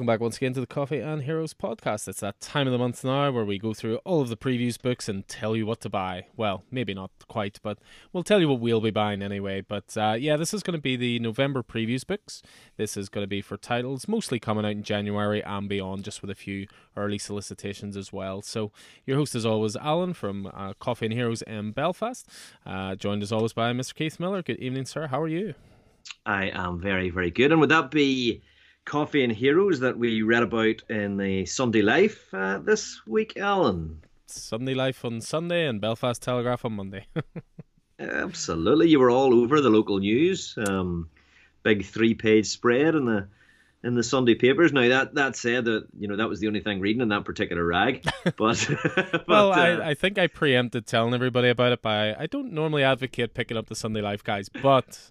Welcome back once again to the Coffee and Heroes podcast. It's that time of the month now where we go through all of the previews books and tell you what to buy. Well, maybe not quite, but we'll tell you what we'll be buying anyway. But uh, yeah, this is going to be the November previews books. This is going to be for titles mostly coming out in January and beyond, just with a few early solicitations as well. So your host is always Alan from uh, Coffee and Heroes in Belfast, uh, joined as always by Mr. Keith Miller. Good evening, sir. How are you? I am very, very good. And would that be Coffee and Heroes that we read about in the Sunday Life uh, this week, Alan. Sunday Life on Sunday and Belfast Telegraph on Monday. Absolutely, you were all over the local news. Um, big three-page spread in the in the Sunday papers. Now that that said, that you know that was the only thing reading in that particular rag. But, but well, uh, I, I think I preempted telling everybody about it by I don't normally advocate picking up the Sunday Life guys, but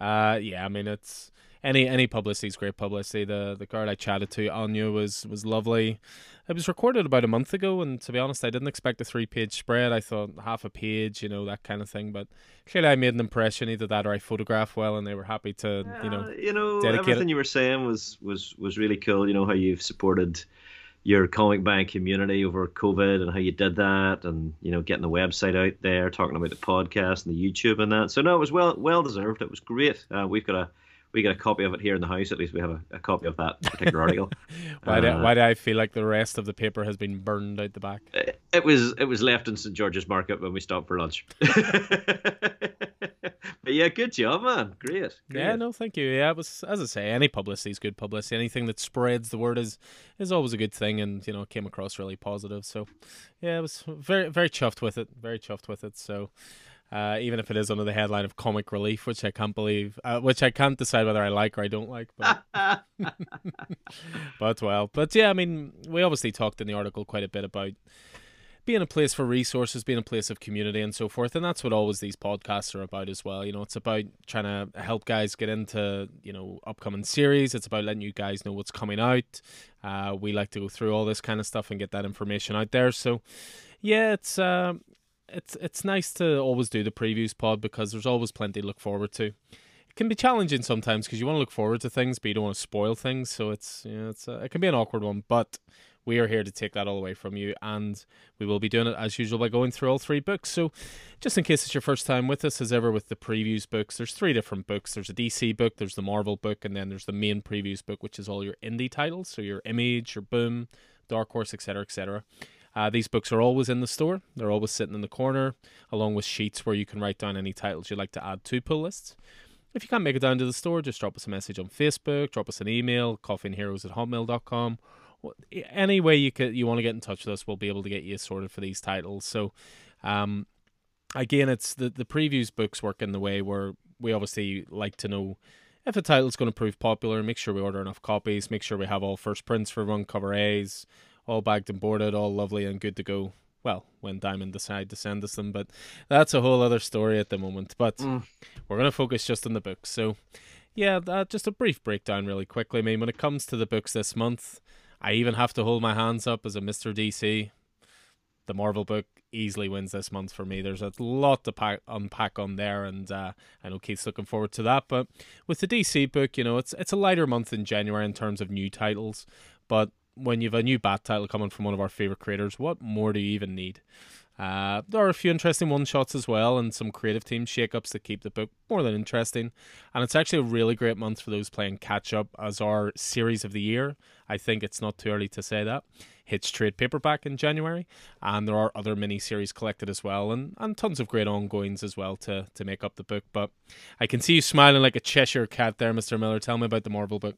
uh, yeah, I mean it's any any publicity is great publicity. The the girl I chatted to, Anya, was was lovely. It was recorded about a month ago, and to be honest, I didn't expect a three page spread. I thought half a page, you know, that kind of thing. But clearly, I made an impression. Either that or I photographed well, and they were happy to, you know, uh, you know, everything it. you were saying was was was really cool. You know how you've supported your comic bank community over COVID and how you did that, and you know, getting the website out there, talking about the podcast and the YouTube and that. So no, it was well well deserved. It was great. Uh, we've got a we get a copy of it here in the house. At least we have a, a copy of that particular article. why, uh, do, why do I feel like the rest of the paper has been burned out the back? It, it was it was left in St George's Market when we stopped for lunch. but yeah, good job, man. Great, great. Yeah, no, thank you. Yeah, it was as I say, any publicity is good publicity. Anything that spreads the word is is always a good thing, and you know, came across really positive. So yeah, I was very very chuffed with it. Very chuffed with it. So uh, even if it is under the headline of comic relief, which I can't believe, uh, which I can't decide whether I like or I don't like. But, but well, but yeah, I mean, we obviously talked in the article quite a bit about being a place for resources, being a place of community, and so forth, and that's what always these podcasts are about as well. You know, it's about trying to help guys get into you know upcoming series. It's about letting you guys know what's coming out. Uh, we like to go through all this kind of stuff and get that information out there. So yeah, it's uh, it's it's nice to always do the previews pod because there's always plenty to look forward to. It can be challenging sometimes because you want to look forward to things, but you don't want to spoil things. So it's you know, it's a, it can be an awkward one, but we are here to take that all away from you, and we will be doing it as usual by going through all three books. So, just in case it's your first time with us, as ever with the previews books, there's three different books. There's a DC book, there's the Marvel book, and then there's the main previews book, which is all your indie titles, so your Image, your Boom, Dark Horse, etc., etc. Uh, these books are always in the store. They're always sitting in the corner, along with sheets where you can write down any titles you'd like to add to pull lists. If you can't make it down to the store, just drop us a message on Facebook, drop us an email, coffeeandheroes at hotmail.com. Any way you could, you want to get in touch with us, we'll be able to get you sorted for these titles. So, um, again, it's the, the previews books work in the way where we obviously like to know if a title's going to prove popular, make sure we order enough copies, make sure we have all first prints for run cover A's, all bagged and boarded, all lovely and good to go. Well, when Diamond decide to send us them, but that's a whole other story at the moment. But mm. we're going to focus just on the books. So, yeah, that, just a brief breakdown, really quickly. I mean, when it comes to the books this month, I even have to hold my hands up as a Mr. DC. The Marvel book easily wins this month for me. There's a lot to pack, unpack on there, and uh, I know Keith's looking forward to that. But with the DC book, you know, it's it's a lighter month in January in terms of new titles, but when you've a new Bat title coming from one of our favorite creators, what more do you even need? Uh, there are a few interesting one shots as well, and some creative team shakeups that keep the book more than interesting. And it's actually a really great month for those playing catch up as our series of the year. I think it's not too early to say that. Hits trade paperback in January, and there are other mini series collected as well, and, and tons of great ongoings as well to, to make up the book. But I can see you smiling like a Cheshire cat there, Mr. Miller. Tell me about the Marvel book.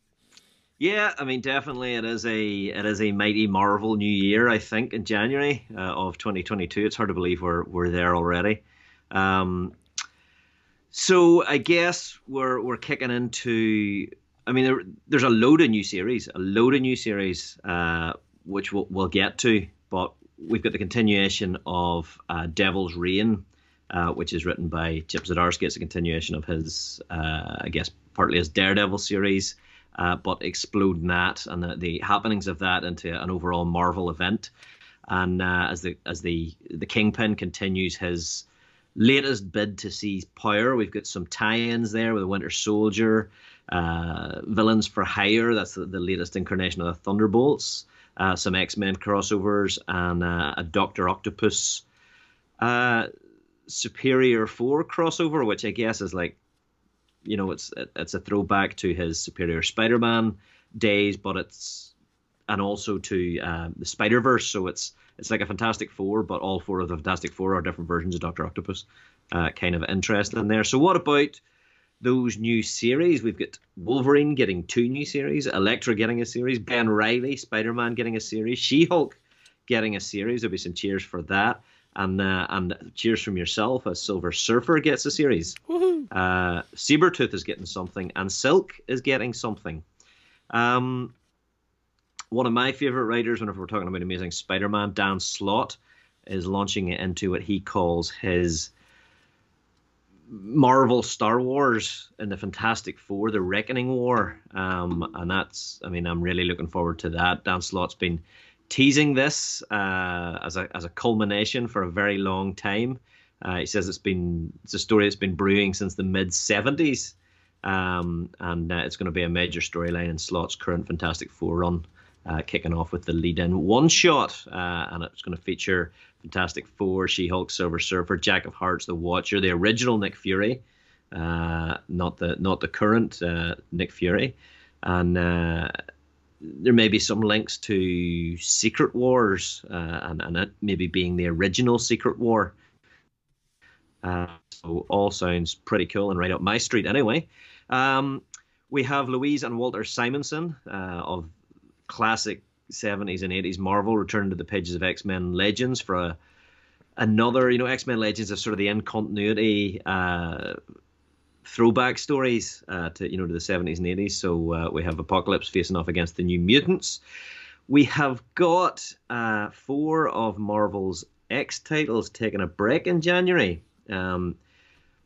Yeah, I mean, definitely, it is a it is a mighty Marvel new year. I think in January uh, of 2022. It's hard to believe we're we're there already. Um, so I guess we're we're kicking into. I mean, there, there's a load of new series, a load of new series, uh, which we'll, we'll get to. But we've got the continuation of uh, Devil's Reign, uh, which is written by Chip Zdarsky. It's a continuation of his, uh, I guess, partly his Daredevil series uh, but exploding that and the, the, happenings of that into an overall Marvel event. And uh, as the as the the Kingpin continues his latest bid to seize power, we've got some tie-ins there with the Winter Soldier. uh, Villains for Hire. That's the, the, latest incarnation of the Thunderbolts. Uh, some X Men crossovers and uh, a Doctor Octopus uh, Superior Four crossover, which I guess is like, you know, it's it's a throwback to his Superior Spider Man days, but it's and also to uh, the Spider Verse. So it's it's like a Fantastic Four, but all four of the Fantastic Four are different versions of Doctor Octopus. Uh, kind of interesting there. So what about those new series? We've got Wolverine getting two new series, Elektra getting a series, Ben Riley, Spider Man getting a series, She Hulk getting a series. There'll be some cheers for that. And uh, and cheers from yourself as Silver Surfer gets a series. Uh, Sabretooth is getting something, and Silk is getting something. Um, one of my favorite writers, whenever we're talking about Amazing Spider-Man, Dan Slott, is launching it into what he calls his Marvel Star Wars and the Fantastic Four, the Reckoning War. Um, and that's, I mean, I'm really looking forward to that. Dan Slott's been teasing this uh, as a as a culmination for a very long time. Uh, he says it's been it's a story that's been brewing since the mid '70s, um, and uh, it's going to be a major storyline in Slott's current Fantastic Four run uh, kicking off with the lead in one shot. Uh, and it's going to feature Fantastic Four, She Hulk, Silver Surfer, Jack of Hearts, The Watcher, the original Nick Fury, uh, not the not the current Nick Fury. And there may be some links to Secret Wars uh, and, and it maybe being the original Secret War. so all sounds pretty cool and right up my street anyway. Um, we have Louise and Walter Simonson of classic 70s and 80s Marvel returning to the pages of X Men Legends for a, another, you know, X Men Legends is sort of the in continuity uh, throwback stories uh, to, you know, to the 70s and 80s. So uh, we have Apocalypse facing off against the New Mutants. We have got uh, four of Marvel's X titles taking a break in January. Um,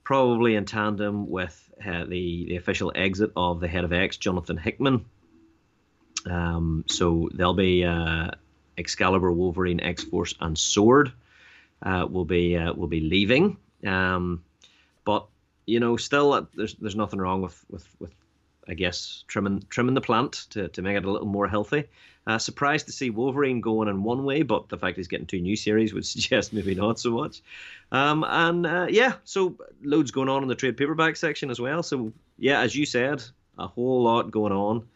probably in tandem with uh, the, the official exit of the head of X, Jonathan Hickman, um, so there'll be uh, Excalibur, Wolverine, X Force, and Sword uh, will be will be leaving. Um, but you know, still, uh, there's there's nothing wrong with with with I guess trimming trimming the plant to, to make it a little more healthy. Uh, surprised to see Wolverine going in one way, but the fact he's getting two new series would suggest maybe not so much. Um, and uh, yeah, so loads going on in the trade paperback section as well. So yeah, as you said, a whole lot going on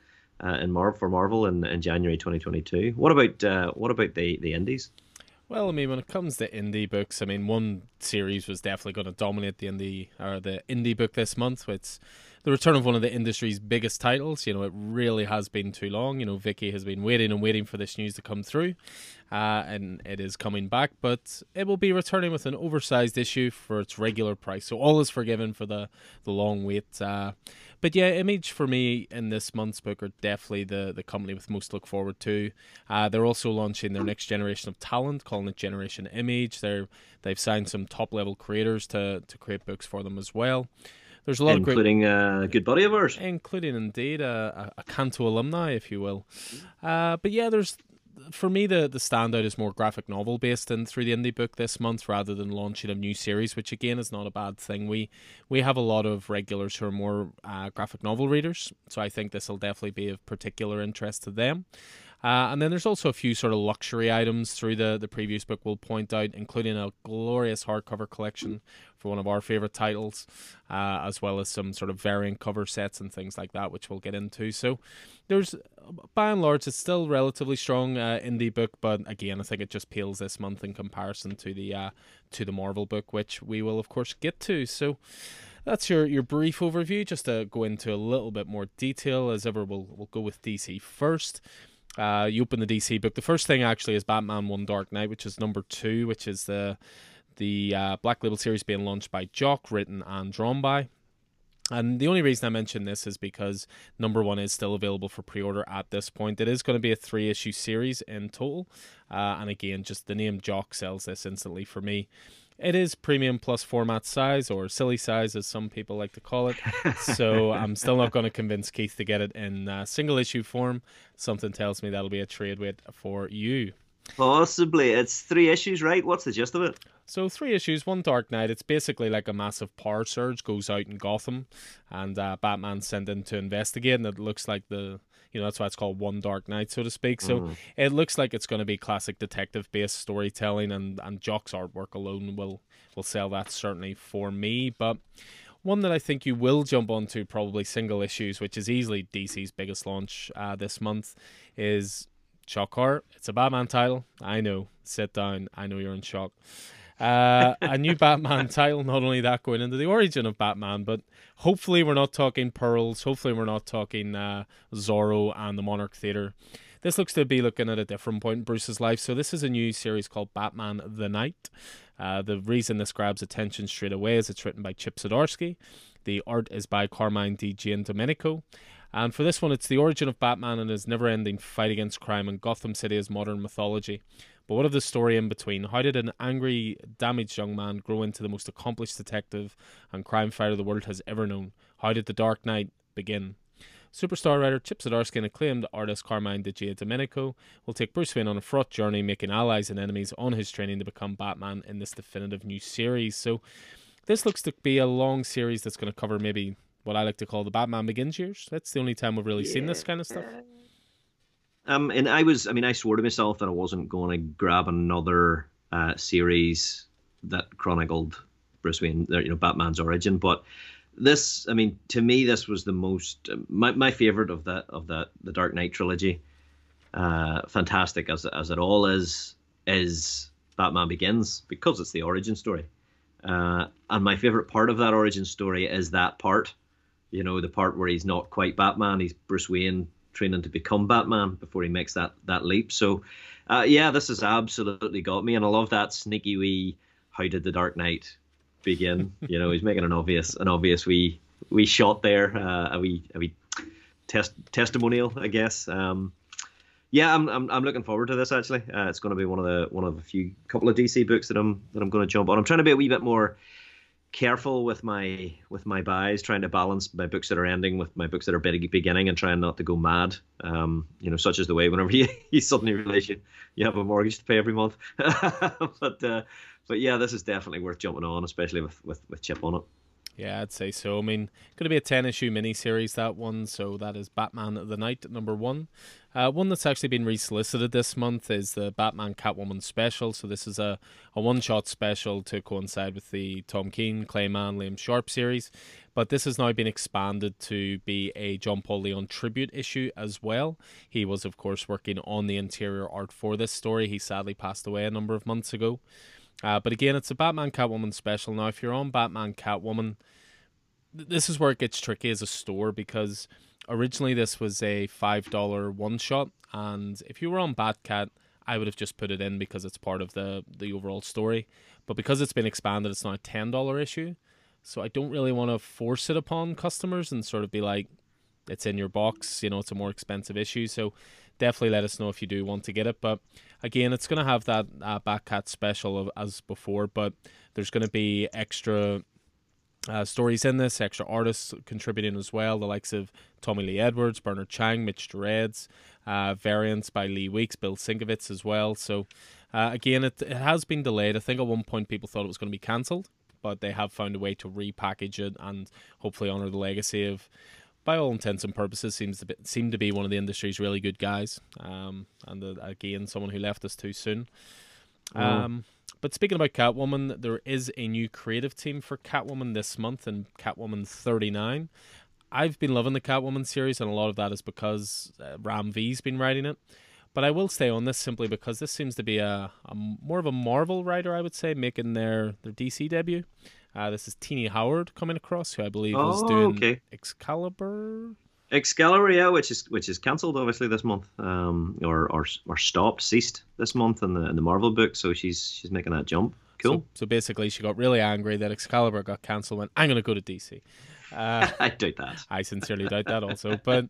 uh, in Marvel for Marvel in, in January 2022. What about uh, what about the the indies? Well, I mean, when it comes to indie books, I mean, one series was definitely going to dominate the indie or the indie book this month. It's the return of one of the industry's biggest titles. You know, it really has been too long. You know, Vicky has been waiting and waiting for this news to come through, uh, and it is coming back. But it will be returning with an oversized issue for its regular price, so all is forgiven for the the long wait. Uh, but yeah, Image for me in this month's book are definitely the, the company with most look forward to. Uh, they're also launching their next generation of talent, calling it Generation Image. They're they've signed some top level creators to to create books for them as well. There's a lot including of great, a good buddy of ours, including indeed a, a, Canto alumni, if you will. Uh, but yeah, there's for me, the the standout is more graphic novel based in through the indie book this month rather than launching a new series, which again is not a bad thing. We we have a lot of regulars who are more uh, graphic novel readers, so I think this will definitely be of particular interest to them. Uh, and then there's also a few sort of luxury items through the, the previous book we'll point out, including a glorious hardcover collection for one of our favorite titles, uh, as well as some sort of variant cover sets and things like that, which we'll get into. So there's, by and large, it's still relatively strong uh, indie book, but again, I think it just peels this month in comparison to the uh, to the Marvel book, which we will of course get to. So that's your, your brief overview. Just to go into a little bit more detail, as ever, we'll, we'll go with DC first. Uh, you open the DC book. The first thing actually is Batman One Dark Knight, which is number two, which is the the uh, Black Label series being launched by Jock, written and drawn by. And the only reason I mention this is because number one is still available for pre order at this point. It is going to be a three issue series in total. Uh, and again, just the name Jock sells this instantly for me. It is premium plus format size, or silly size, as some people like to call it. so I'm still not going to convince Keith to get it in uh, single issue form. Something tells me that'll be a trade weight for you. Possibly. It's three issues, right? What's the gist of it? So three issues, one Dark Knight. It's basically like a massive power surge goes out in Gotham, and uh, Batman's sent in to investigate. And it looks like the you know that's why it's called One Dark Night, so to speak. So mm. it looks like it's going to be classic detective-based storytelling, and and Jock's artwork alone will will sell that certainly for me. But one that I think you will jump onto probably single issues, which is easily DC's biggest launch uh, this month, is Shock Horror. It's a Batman title. I know. Sit down. I know you're in shock. Uh, a new Batman title. Not only that, going into the origin of Batman, but hopefully we're not talking pearls. Hopefully we're not talking uh, Zorro and the Monarch Theater. This looks to be looking at a different point in Bruce's life. So this is a new series called Batman the Knight. Uh, the reason this grabs attention straight away is it's written by Chip Zdarsky. The art is by Carmine Di Giandomenico. And for this one, it's the origin of Batman and his never ending fight against crime in Gotham City as modern mythology. But what of the story in between? How did an angry, damaged young man grow into the most accomplished detective and crime fighter the world has ever known? How did the Dark Knight begin? Superstar writer Chip Zdarsky and acclaimed artist Carmine Di Giandomenico will take Bruce Wayne on a fraught journey, making allies and enemies on his training to become Batman in this definitive new series. So, this looks to be a long series that's going to cover maybe what I like to call the Batman Begins years. That's the only time we've really yeah. seen this kind of stuff. Um, and I was, I mean, I swore to myself that I wasn't going to grab another uh, series that chronicled Bruce Wayne, you know, Batman's origin. But this, I mean, to me, this was the most my, my favorite of that of that the Dark Knight trilogy. Uh, fantastic as as it all is, is Batman Begins because it's the origin story. Uh, and my favorite part of that origin story is that part, you know, the part where he's not quite Batman, he's Bruce Wayne training to become Batman before he makes that that leap. So, uh, yeah, this has absolutely got me, and I love that sneaky wee. How did the Dark Knight begin? you know, he's making an obvious an obvious wee wee shot there, uh, a wee a wee test testimonial, I guess. Um, yeah, I'm, I'm I'm looking forward to this. Actually, uh, it's going to be one of the one of a few couple of DC books that I'm that I'm going to jump on. I'm trying to be a wee bit more careful with my with my buys, trying to balance my books that are ending with my books that are beginning, and trying not to go mad. Um, you know, such as the way whenever you, you suddenly realize you, you have a mortgage to pay every month. but uh, but yeah, this is definitely worth jumping on, especially with with, with Chip on it. Yeah, I'd say so. I mean, going to be a 10 issue miniseries, that one. So that is Batman of the Knight, number one. Uh, one that's actually been resolicited this month is the Batman Catwoman special. So this is a, a one shot special to coincide with the Tom King, Clay Mann, Liam Sharp series. But this has now been expanded to be a John Paul Leon tribute issue as well. He was, of course, working on the interior art for this story. He sadly passed away a number of months ago. Uh, but again, it's a Batman Catwoman special. Now, if you're on Batman Catwoman, this is where it gets tricky as a store because originally this was a $5 one shot. And if you were on Batcat, I would have just put it in because it's part of the, the overall story. But because it's been expanded, it's now a $10 issue. So I don't really want to force it upon customers and sort of be like, it's in your box, you know, it's a more expensive issue. So definitely let us know if you do want to get it. But again, it's going to have that uh, Batcat special of, as before, but there's going to be extra uh, stories in this, extra artists contributing as well, the likes of Tommy Lee Edwards, Bernard Chang, Mitch Gerads, uh, variants by Lee Weeks, Bill Sienkiewicz as well. So uh, again, it, it has been delayed. I think at one point people thought it was going to be cancelled, but they have found a way to repackage it and hopefully honor the legacy of by all intents and purposes, seems to be, seem to be one of the industry's really good guys. Um, and uh, again, someone who left us too soon. Oh. Um, but speaking about Catwoman, there is a new creative team for Catwoman this month in Catwoman 39. I've been loving the Catwoman series, and a lot of that is because uh, Ram V's been writing it. But I will stay on this simply because this seems to be a, a more of a Marvel writer, I would say, making their, their DC debut. Uh, this is Tini Howard coming across, who I believe oh, is doing okay. Excalibur. Excalibur, yeah, which is which is cancelled obviously this month, um, or or or stopped, ceased this month in the in the Marvel book. So she's she's making that jump. Cool. So, so basically, she got really angry that Excalibur got cancelled. Went, I'm going to go to DC. Uh, I doubt that. I sincerely doubt that also. But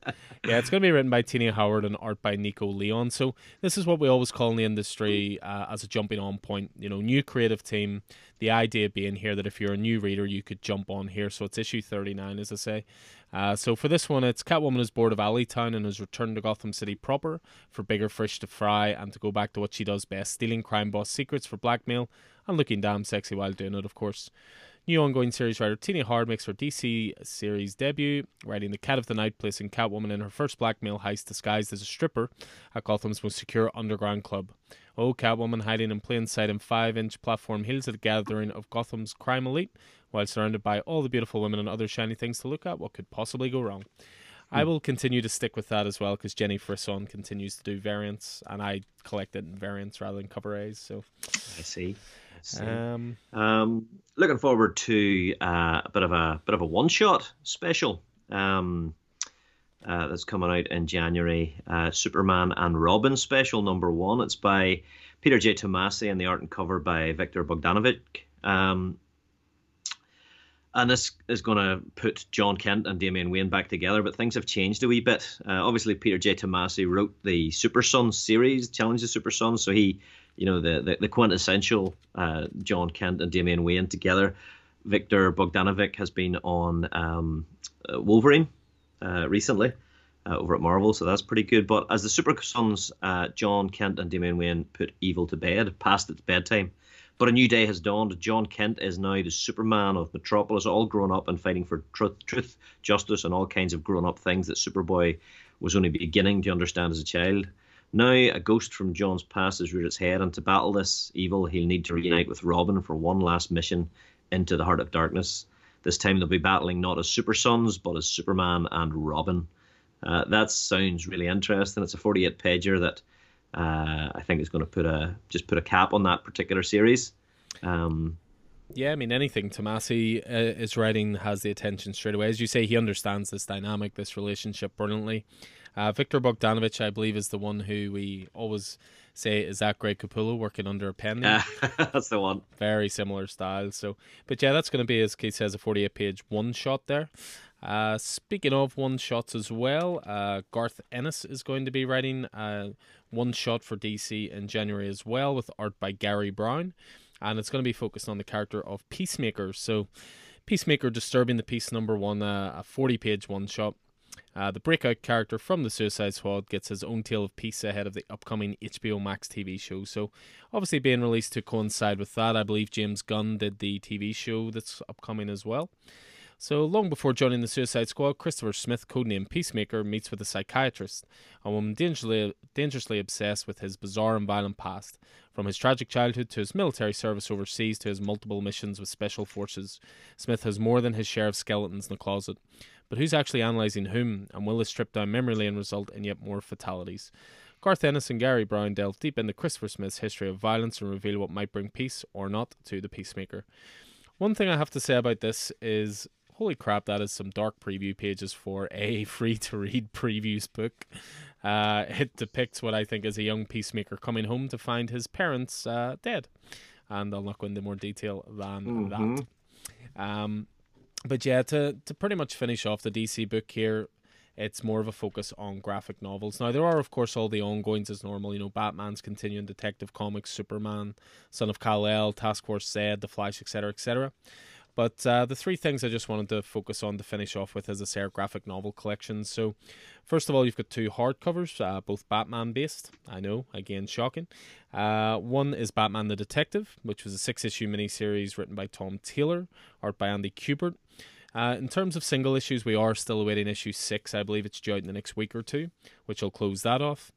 yeah, it's going to be written by Tini Howard and art by Nico Leon. So this is what we always call in the industry uh, as a jumping on point. You know, new creative team. The idea being here that if you're a new reader, you could jump on here. So it's issue 39, as I say. Uh, so for this one, it's Catwoman is bored of Alleytown and has returned to Gotham City proper for bigger fish to fry and to go back to what she does best stealing crime boss secrets for blackmail and looking damn sexy while doing it, of course. New ongoing series writer Tini Howard makes her DC series debut, writing The Cat of the Night, placing Catwoman in her first blackmail heist disguised as a stripper at Gotham's most secure underground club. Oh, Catwoman hiding in plain sight in five inch platform heels at the gathering of Gotham's crime elite, while surrounded by all the beautiful women and other shiny things to look at. What could possibly go wrong? I hmm. will continue to stick with that as well because Jenny Frison continues to do variants, and I collect it in variants rather than cover A's. So I see. Um, um, looking forward to uh, a bit of a bit of a one shot special um, uh, that's coming out in January. Uh, Superman and Robin special number one. It's by Peter J. Tomasi and the art and cover by Viktor Bogdanovic. Um, and this is going to put Jon Kent and Damian Wayne back together, but things have changed a wee bit. Uh, obviously, Peter J. Tomasi wrote the Super Sons series, Challenge the Super Sons, so he you know the the, the quintessential uh, Jon Kent and Damian Wayne together. Viktor Bogdanovic has been on um, uh, Wolverine uh, recently uh, over at Marvel, so that's pretty good. But as the Super Sons, uh, Jon Kent and Damian Wayne put evil to bed past its bedtime. But a new day has dawned. Jon Kent is now the Superman of Metropolis, all grown up and fighting for truth, truth, justice, and all kinds of grown up things that Superboy was only beginning to understand as a child. Now, a ghost from Jon's past has reared its head, and to battle this evil, he'll need to reunite with Robin for one last mission into the heart of darkness. This time they'll be battling not as Super Sons, but as Superman and Robin. Uh, that sounds really interesting. It's a 48 pager that uh, I think is going to put a just put a cap on that particular series. Um, yeah, I mean anything Tomasi uh, is writing has the attention straight away. As you say, he understands this dynamic, this relationship brilliantly. Uh, Viktor Bogdanovic, I believe, is the one who we always say is that Greg Capullo working under a pen name. that's the one. Very similar style. So, but yeah, that's going to be, as Keith says, a 48 page one shot there. Uh, speaking of one shots as well, uh, Garth Ennis is going to be writing uh, one shot for DC in January as well, with art by Garry Brown, and it's going to be focused on the character of Peacemaker. So, Peacemaker disturbing the peace number one, uh, a 40 page one shot. Uh, the breakout character from the Suicide Squad gets his own tale of peace ahead of the upcoming HBO Max TV show. So, obviously, being released to coincide with that, I believe James Gunn did the TV show that's upcoming as well. So, long before joining the Suicide Squad, Christopher Smith, codenamed Peacemaker, meets with a psychiatrist, a woman dangerously, dangerously obsessed with his bizarre and violent past. From his tragic childhood to his military service overseas to his multiple missions with special forces, Smith has more than his share of skeletons in the closet. But who's actually analysing whom, and will this strip down memory lane result in yet more fatalities? Garth Ennis and Garry Brown delve deep into Christopher Smith's history of violence and reveal what might bring peace or not to the Peacemaker. One thing I have to say about this is holy crap, that is some dark preview pages for a free to read previews book. Uh, it depicts what I think is a young peacemaker coming home to find his parents uh, dead. And I'll not go into more detail than mm-hmm. that. Um, but yeah, to to pretty much finish off the DC book here, it's more of a focus on graphic novels. Now there are of course all the ongoings as normal, you know, Batman's continuing Detective Comics, Superman, Son of Kal-El, Task Force Z, The Flash, etc., etc. But uh, the three things I just wanted to focus on to finish off with is a Sarah graphic novel collection. So, first of all, you've got two hardcovers, uh, both Batman based. I know, again, shocking. Uh, one is Batman the Detective, which was a six issue miniseries written by Tom Taylor, art by Andy Kubert. Uh, in terms of single issues, we are still awaiting issue six. I believe it's due out in the next week or two, which will close that off.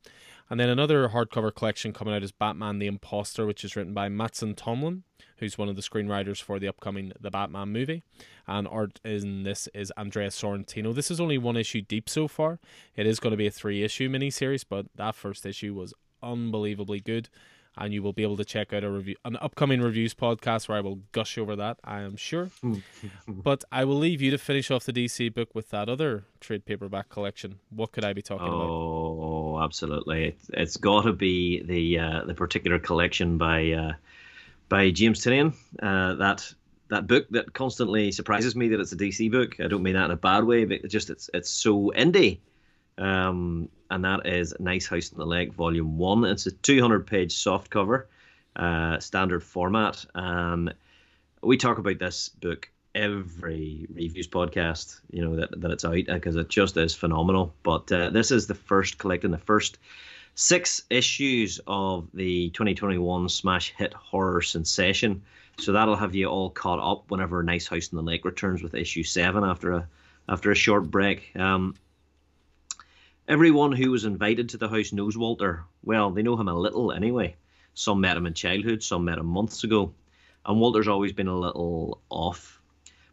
And then another hardcover collection coming out is Batman the Imposter, which is written by Mattson Tomlin who's one of the screenwriters for the upcoming The Batman movie. And art in this is Andrea Sorrentino. This is only one issue deep so far. It is going to be a three issue miniseries, but that first issue was unbelievably good. And you will be able to check out a review, an upcoming reviews podcast where I will gush over that. I am sure. but I will leave you to finish off the DC book with that other trade paperback collection. What could I be talking oh, about? Oh, absolutely! It, has got to be the uh, the particular collection by uh, by James Tynion. Uh, that that book that constantly surprises me that it's a DC book. I don't mean that in a bad way, but it's just it's it's so indie. Um, and that is Nice House on the Lake, Volume One. It's a 200 page soft cover, uh, standard format, and we talk about this book every reviews podcast. You know that that it's out because it just is phenomenal. But uh, this is the first collecting the first six issues of the 2021 smash hit horror sensation. So that'll have you all caught up whenever Nice House on the Lake returns with issue seven after a after a short break. Um, everyone who was invited to the house knows Walter. Well, they know him a little anyway. Some met him in childhood, some met him months ago, and Walter's always been a little off.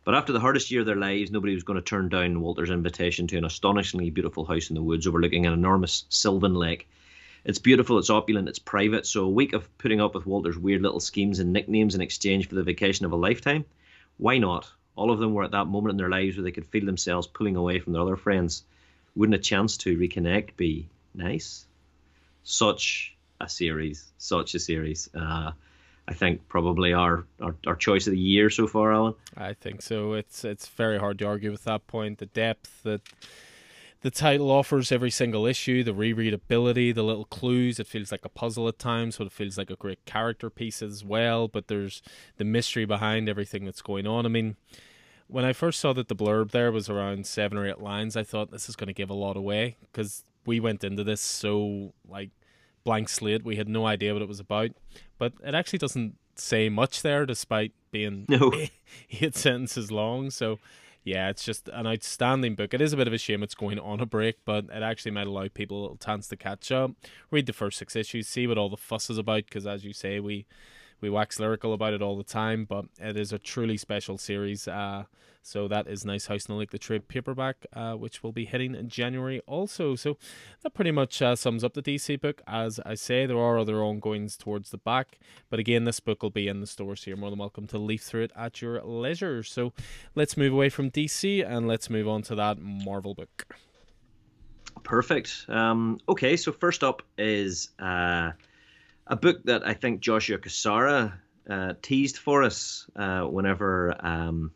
But after the hardest year of their lives, nobody was going to turn down Walter's invitation to an astonishingly beautiful house in the woods overlooking an enormous sylvan lake it's beautiful, it's opulent, it's private. So a week of putting up with Walter's weird little schemes and nicknames in exchange for the vacation of a lifetime, why not? All of them were at that moment in their lives where they could feel themselves pulling away from their other friends. Wouldn't a chance to reconnect be nice? Such a series, such a series. Uh, I think probably our, our, our choice of the year so far, Alan. I think so. It's it's very hard to argue with that point. The depth that the title offers every single issue, the rereadability, the little clues. It feels like a puzzle at times, but it feels like a great character piece as well. But there's the mystery behind everything that's going on. I mean, when I first saw that the blurb there was around seven or eight lines, I thought this is going to give a lot away because we went into this so like blank slate. We had no idea what it was about, but it actually doesn't say much there, despite being no. eight sentences long. So yeah, it's just an outstanding book. It is a bit of a shame it's going on a break, but it actually might allow people a little chance to catch up, read the first six issues, see what all the fuss is about. Because as you say, we we wax lyrical about it all the time, but it is a truly special series. Uh, so that is Nice House the Lake, the trade paperback, uh, which will be hitting in January also. So that pretty much uh, sums up the DC book. As I say, there are other ongoings towards the back, but again, this book will be in the stores, so you're more than welcome to leaf through it at your leisure. So let's move away from DC and let's move on to that Marvel book. Perfect. Um, okay, so first up is uh, a book that I think Joshua Cassara uh, teased for us uh, whenever um,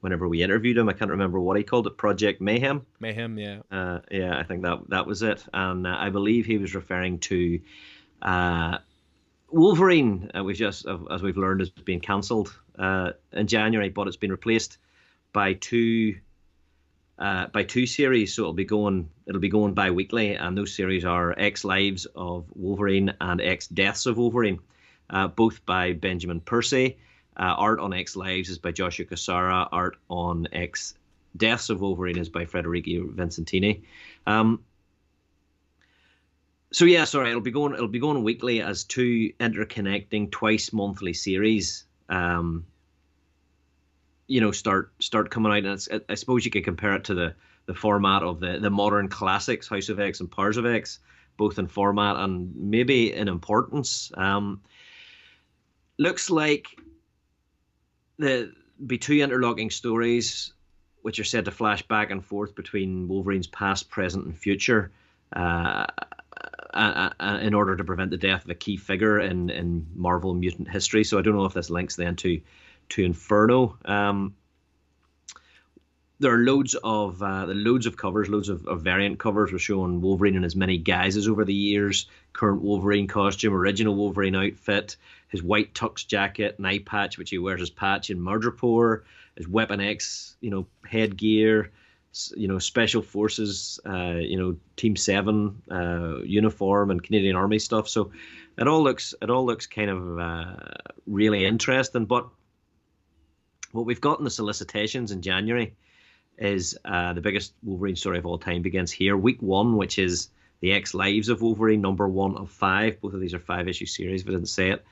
whenever we interviewed him. I can't remember what he called it. Project Mayhem. Mayhem, yeah. Uh, yeah, I think that that was it, and uh, I believe he was referring to uh, Wolverine. Uh, we've just, as we've learned, has been cancelled uh, in January, but it's been replaced by two. Uh, by two series, so it'll be going it'll be going bi-weekly, and those series are X Lives of Wolverine and X Deaths of Wolverine, both by Benjamin Percy. Uh, art on X Lives is by Joshua Cassara. Art on X Deaths of Wolverine is by Federico Vicentini. Um, so yeah, sorry, it'll be going it'll be going weekly as two interconnecting twice monthly series. Um, you know, start start coming out, and I suppose you could compare it to the the format of the the modern classics, House of X and Powers of X, both in format and maybe in importance. Um, looks like the be two interlocking stories which are said to flash back and forth between Wolverine's past, present, and future, uh, uh, uh, in order to prevent the death of a key figure in, in Marvel mutant history. So I don't know if this links then to to Inferno. Um, there are loads of uh, loads of covers, loads of, of variant covers. We're showing Wolverine in as many guises over the years. Current Wolverine costume, original Wolverine outfit, his white tux jacket, and eye patch, which he wears as patch in Madripoor, his Weapon X, you know, headgear, you know, Special Forces, uh, you know, Team Seven uh, uniform and Canadian Army stuff. So it all looks it all looks kind of uh, really interesting. But what we've got in the solicitations in January is uh, the biggest Wolverine story of all time begins here. Week one, which is the X Lives of Wolverine, number one of five. Both of these are five issue series, if I didn't say it.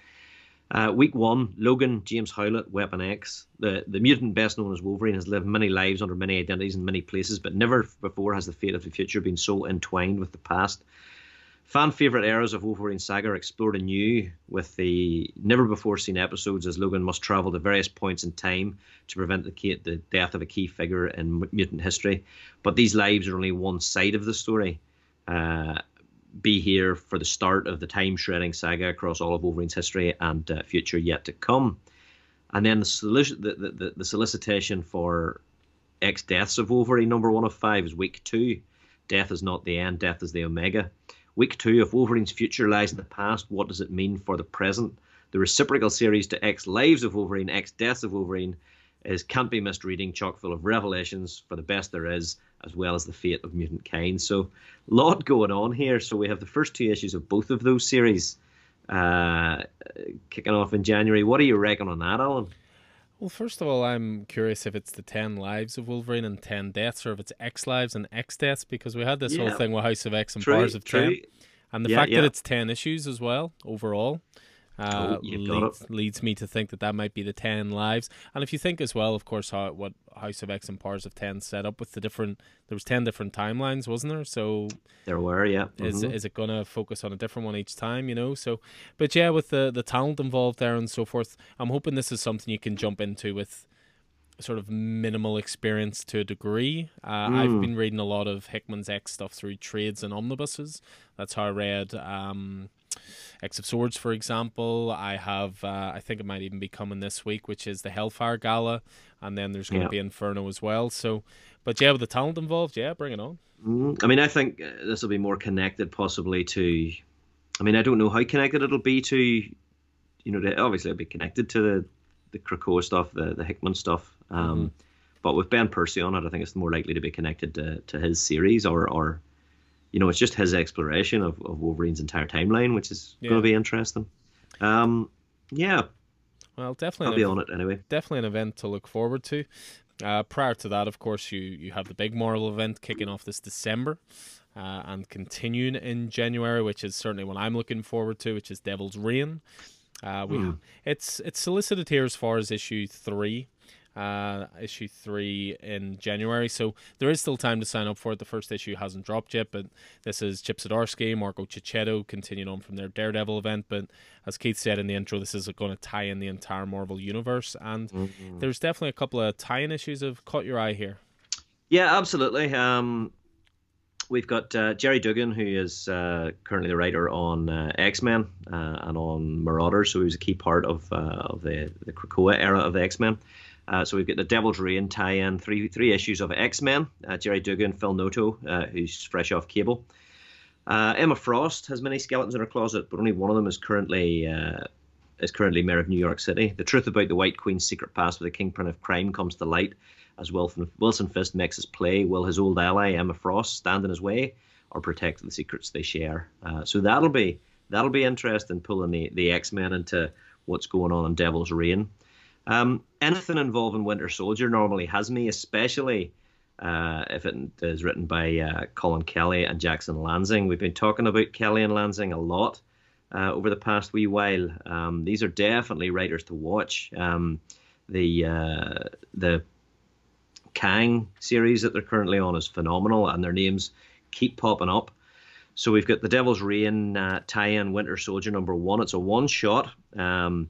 Uh, week one, Logan, James Howlett, Weapon X. The, the mutant best known as Wolverine has lived many lives under many identities in many places, but never before has the fate of the future been so entwined with the past. Fan favorite eras of Wolverine saga are explored anew with the never before seen episodes as Logan must travel to various points in time to prevent the, the death of a key figure in mutant history. But these lives are only one side of the story. Uh, be here for the start of the time shredding saga across all of Wolverine's history and uh, future yet to come. And then the, solic- the, the, the solicitation for X Deaths of Wolverine number one of five is week two. Death is not the end, death is the Omega. Week two, if Wolverine's future lies in the past, what does it mean for the present? The reciprocal series to X Lives of Wolverine, X Deaths of Wolverine, is can't be missed reading, chock full of revelations for the best there is, as well as the fate of mutant kind. So, a lot going on here. So we have the first two issues of both of those series uh, kicking off in January. What do you reckon on that, Alan? Well, first of all, I'm curious if it's the 10 lives of Wolverine and 10 deaths, or if it's X lives and X deaths, because we had this yeah. whole thing with House of X and true, Powers of true. 10. And the yeah, fact yeah. that it's 10 issues as well, overall, uh, oh, leads, leads, me to think that that might be the 10 lives. And if you think as well, of course, how what House of X and Powers of 10 set up with the different, there was 10 different timelines, wasn't there? So there were, yeah. Mm-hmm. Is, is it going to focus on a different one each time, you know? So, but yeah, with the, the talent involved there and so forth, I'm hoping this is something you can jump into with sort of minimal experience to a degree. Uh, mm. I've been reading a lot of Hickman's X stuff through trades and omnibuses. That's how I read um, X of Swords, for example. I have, uh, I think it might even be coming this week, which is the Hellfire Gala, and then there's going to be Inferno as well. So, but yeah, with the talent involved, yeah, bring it on. Mm, I mean, I think uh, this will be more connected, possibly to. I mean, I don't know how connected it'll be to, you know, obviously it'll be connected to the the Krakoa stuff, the the Hickman stuff. Um, mm-hmm. But with Ben Percy on it, I think it's more likely to be connected to, to his series or or you know, it's just his exploration of, of Wolverine's entire timeline, which is yeah. going to be interesting. Um, yeah. Well, definitely. I'll be on it anyway. Definitely an event to look forward to. Uh, prior to that, of course, you, you have the big Marvel event kicking off this December uh, and continuing in January, which is certainly what I'm looking forward to, which is Devil's Reign. Uh, we hmm. it's it's solicited here as far as issue three uh, issue three in January. So there is still time to sign up for it. The first issue hasn't dropped yet, but this is Chip Zdarsky, Marco Checchetto continuing on from their Daredevil event. But as Keith said in the intro, this is going to tie in the entire Marvel universe, and mm-hmm. there's definitely a couple of tie-in issues have caught your eye here. Yeah, absolutely. Um, we've got uh, Gerry Duggan, who is uh, currently the writer on uh, X Men uh, and on Marauders, so he was a key part of uh, of the the Krakoa era of the X Men. Uh, so we've got the Devil's Reign tie-in, three three issues of X Men. Uh, Gerry Duggan, Phil Noto, uh, who's fresh off Cable. Uh, Emma Frost has many skeletons in her closet, but only one of them is currently uh, is currently mayor of New York City. The truth about the White Queen's secret past with the kingpin of crime comes to light as Wilson, Wilson Fisk makes his play. Will his old ally Emma Frost stand in his way or protect the secrets they share? Uh, so that'll be that'll be interesting, pulling the the X Men into what's going on in Devil's Reign. Um, anything involving Winter Soldier normally has me, especially uh, if it is written by uh, Collin Kelly and Jackson Lanzing. We've been talking about Kelly and Lanzing a lot uh, over the past wee while. Um, these are definitely writers to watch. Um, the uh, the Kang series that they're currently on is phenomenal, and their names keep popping up. So we've got the Devil's Reign uh, tie-in Winter Soldier number one. It's a one shot. Um,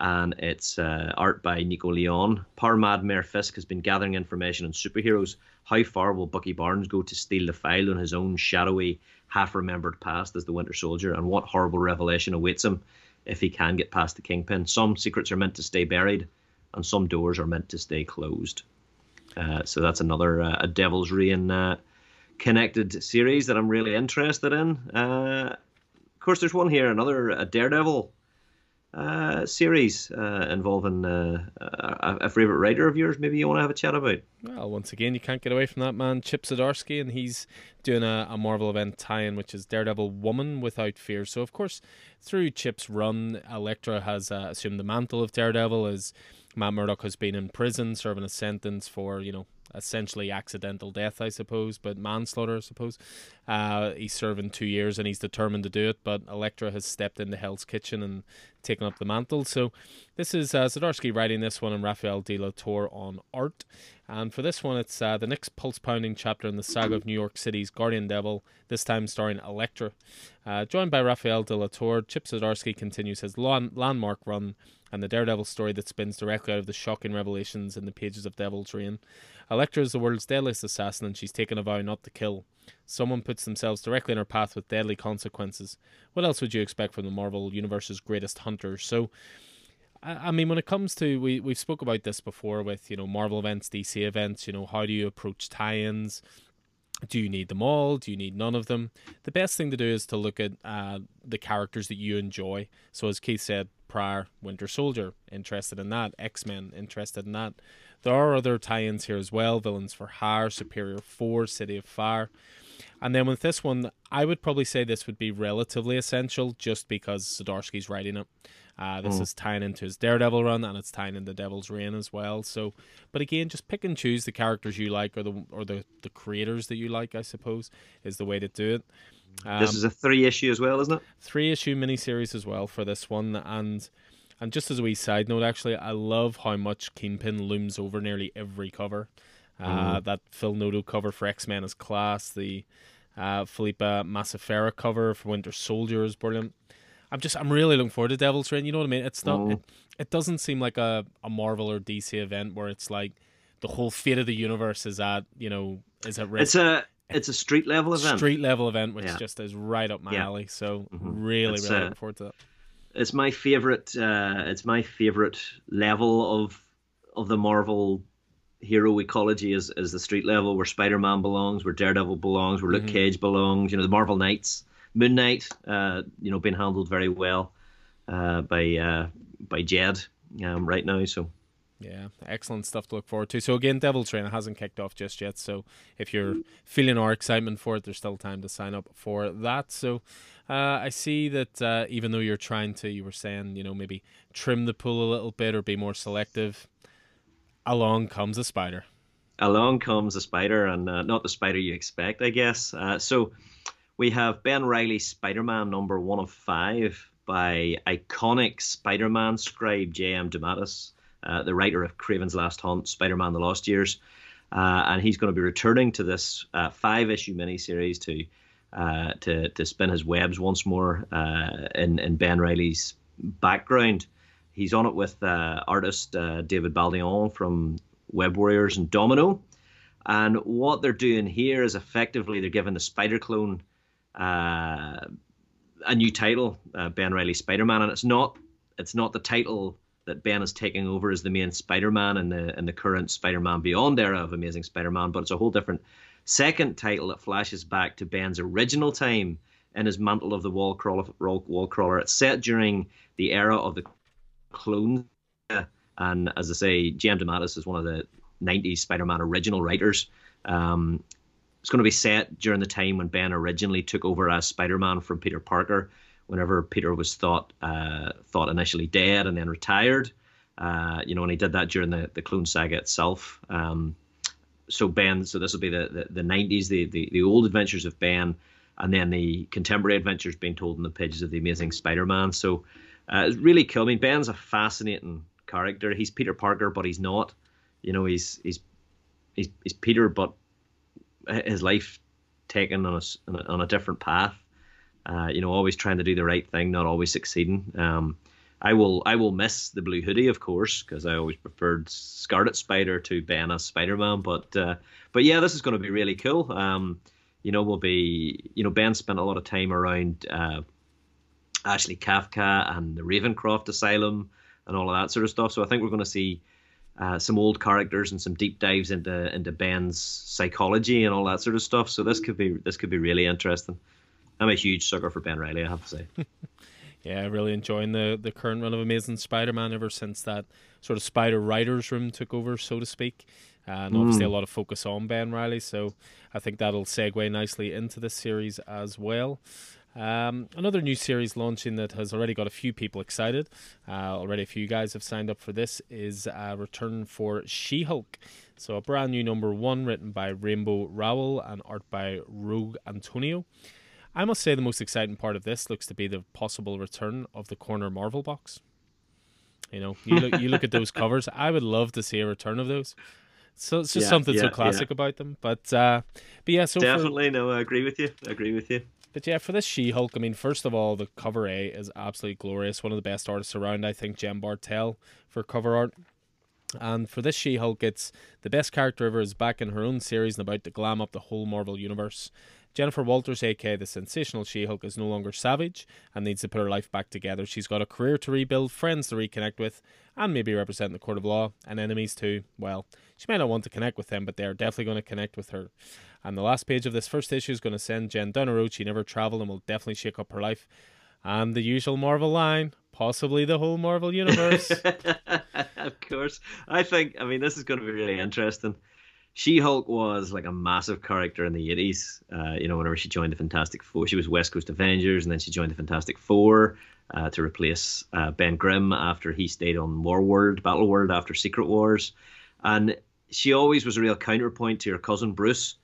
and it's uh, art by Nico Leon. Power Mad Mayor Fisk has been gathering information on superheroes. How far will Bucky Barnes go to steal the file on his own shadowy, half remembered past as the Winter Soldier? And what horrible revelation awaits him if he can get past the Kingpin? Some secrets are meant to stay buried, and some doors are meant to stay closed. Uh, so that's another uh, a Devil's Reign uh, connected series that I'm really interested in. Uh, of course, there's one here, another a Daredevil uh, series uh, involving uh, a, a favorite writer of yours. Maybe you want to have a chat about. Well, once again, you can't get away from that man, Chip Zdarsky, and he's doing a, a Marvel event tie-in, which is Daredevil Woman Without Fear. So, of course, through Chip's run, Elektra has uh, assumed the mantle of Daredevil as Matt Murdock has been in prison serving a sentence for you know essentially accidental death, I suppose, but manslaughter, I suppose. Uh, he's serving two years and he's determined to do it, but Elektra has stepped into Hell's Kitchen and taken up the mantle. So this is uh, Zdarsky writing this one and Rafael De Latorre on art. And for this one, it's uh, the next pulse pounding chapter in the saga of New York City's Guardian Devil, this time starring Elektra. Uh, joined by Rafael De Latorre, Chip Zdarsky continues his landmark run and the Daredevil story that spins directly out of the shocking revelations in the pages of Devil's Reign. Elektra is the world's deadliest assassin and she's taken a vow not to kill. Someone puts themselves directly in her path with deadly consequences. What else would you expect from the Marvel Universe's greatest hunter? So, I mean, when it comes to we we've spoke about this before with you know Marvel events, DC events. You know, how do you approach tie-ins? Do you need them all? Do you need none of them? The best thing to do is to look at uh, the characters that you enjoy. So, as Keith said prior, Winter Soldier, interested in that. X Men, interested in that. There are other tie ins here as well Villains for Hire, Superior 4, City of Fire. And then with this one, I would probably say this would be relatively essential just because Zdarsky's writing it. Uh, this mm. is tying into his Daredevil run, and it's tying into Devil's Reign as well. So, but again, just pick and choose the characters you like, or the or the the creators that you like. I suppose is the way to do it. Um, this is a three issue as well, isn't it? Three issue miniseries as well for this one, and and just as a wee side note, actually, I love how much Kingpin looms over nearly every cover. Uh, mm. That Phil Noto cover for X Men is class. The uh, Felipe Massafera cover for Winter Soldier is brilliant. I'm just I'm really looking forward to Devil's Reign. You know what I mean? It's not. Mm. It, it doesn't seem like a, a Marvel or DC event where it's like the whole fate of the universe is at you know is at risk. It's a it's a street level event. Street level event, which yeah. just is right up my yeah. alley. So mm-hmm. really, it's, really uh, looking forward to that. It's my favorite. Uh, it's my favorite level of of the Marvel hero ecology is, is the street level where Spider Man belongs, where Daredevil belongs, where Luke mm-hmm. Cage belongs. You know, the Marvel Knights, Moon Knight. Uh, you know, being handled very well uh, by uh, by Jed um, right now. So. Yeah, excellent stuff to look forward to. So again, Devil's Reign hasn't kicked off just yet. So if you're feeling our excitement for it, there's still time to sign up for that. So uh, I see that uh, even though you're trying to, you were saying, you know, maybe trim the pool a little bit or be more selective along comes a spider. Along comes a spider, and uh, not the spider you expect, I guess. Uh, so we have Ben Reilly's Spider Man number one of five by iconic Spider Man scribe J.M. DeMatteis, uh, the writer of Kraven's Last Hunt, Spider Man The Lost Years. Uh, and he's going to be returning to this uh, five issue miniseries to. Uh, to to spin his webs once more in in Ben Reilly's background. He's on it with uh, artist uh, David Baldeón from Web Warriors and Domino. And what they're doing here is effectively they're giving the Spider Clone uh, a new title, uh, Ben Reilly Spider Man, and it's not it's not the title that Ben is taking over as the main Spider Man in the in the current Spider Man Beyond era of Amazing Spider Man, but it's a whole different second title that flashes back to Ben's original time in his Mantle of the Wall Crawler. Wall Crawler. It's set during the era of the clones. And as I say, J.M. DeMatteis is one of the 90s Spider Man original writers. Um, it's going to be set during the time when Ben originally took over as Spider Man from Peter Parker, whenever Peter was thought uh, thought initially dead and then retired. Uh, you know, and he did that during the, the Clone Saga itself. Um, so Ben, so this will be the, the, the 90s, the, the, the old adventures of Ben, and then the contemporary adventures being told in the pages of the Amazing Spider Man. So uh, it's really cool. I mean, Ben's a fascinating character. He's Peter Parker, but he's not. You know, he's he's he's, he's Peter, but his life taken on a, on a different path. Uh, you know, always trying to do the right thing, not always succeeding. Um, I will I will miss the blue hoodie, of course, because I always preferred Scarlet Spider to Ben as Spider Man. But uh, but yeah, this is going to be really cool. Um, you know, we'll be you know Ben spent a lot of time around uh, Ashley Kafka and the Ravencroft Asylum and all of that sort of stuff. So I think we're going to see uh, some old characters and some deep dives into into Ben's psychology and all that sort of stuff. So this could be this could be really interesting. I'm a huge sucker for Ben Reilly, I have to say. yeah, really enjoying the the current run of Amazing Spider-Man ever since that sort of Spider writers room took over, so to speak. Uh, and obviously, mm. a lot of focus on Ben Reilly, so I think that'll segue nicely into this series as well. Um, another new series launching that has already got a few people excited. Uh, already, a few guys have signed up for this. Is a return for She-Hulk. So a brand new number one written by Rainbow Rowell and art by Rogê Antônio. I must say the most exciting part of this looks to be the possible return of the corner Marvel box. You know, you look you look at those covers. I would love to see a return of those. So it's just yeah, something yeah, so classic yeah. about them. But uh, but yeah, so definitely for, no, I agree with you. I agree with you. But yeah, for this She Hulk, I mean, first of all, the cover A is absolutely glorious. One of the best artists around, I think, Jen Bartel for cover art. And for this She Hulk, it's the best character ever is back in her own series and about to glam up the whole Marvel universe. Jennifer Walters, aka the sensational She Hulk, is no longer savage and needs to put her life back together. She's got a career to rebuild, friends to reconnect with, and maybe represent the court of law, and enemies too. Well, she may not want to connect with them, but they are definitely going to connect with her. And the last page of this first issue is going to send Jen down a road she never travelled and will definitely shake up her life. And the usual Marvel line, possibly the whole Marvel universe. of course. I think, I mean, this is going to be really interesting. She Hulk was like a massive character in the 80s. Uh, you know, whenever she joined the Fantastic Four, she was West Coast Avengers, and then she joined the Fantastic Four uh, to replace uh, Ben Grimm after he stayed on War World, Battle World after Secret Wars. And she always was a real counterpoint to her cousin Bruce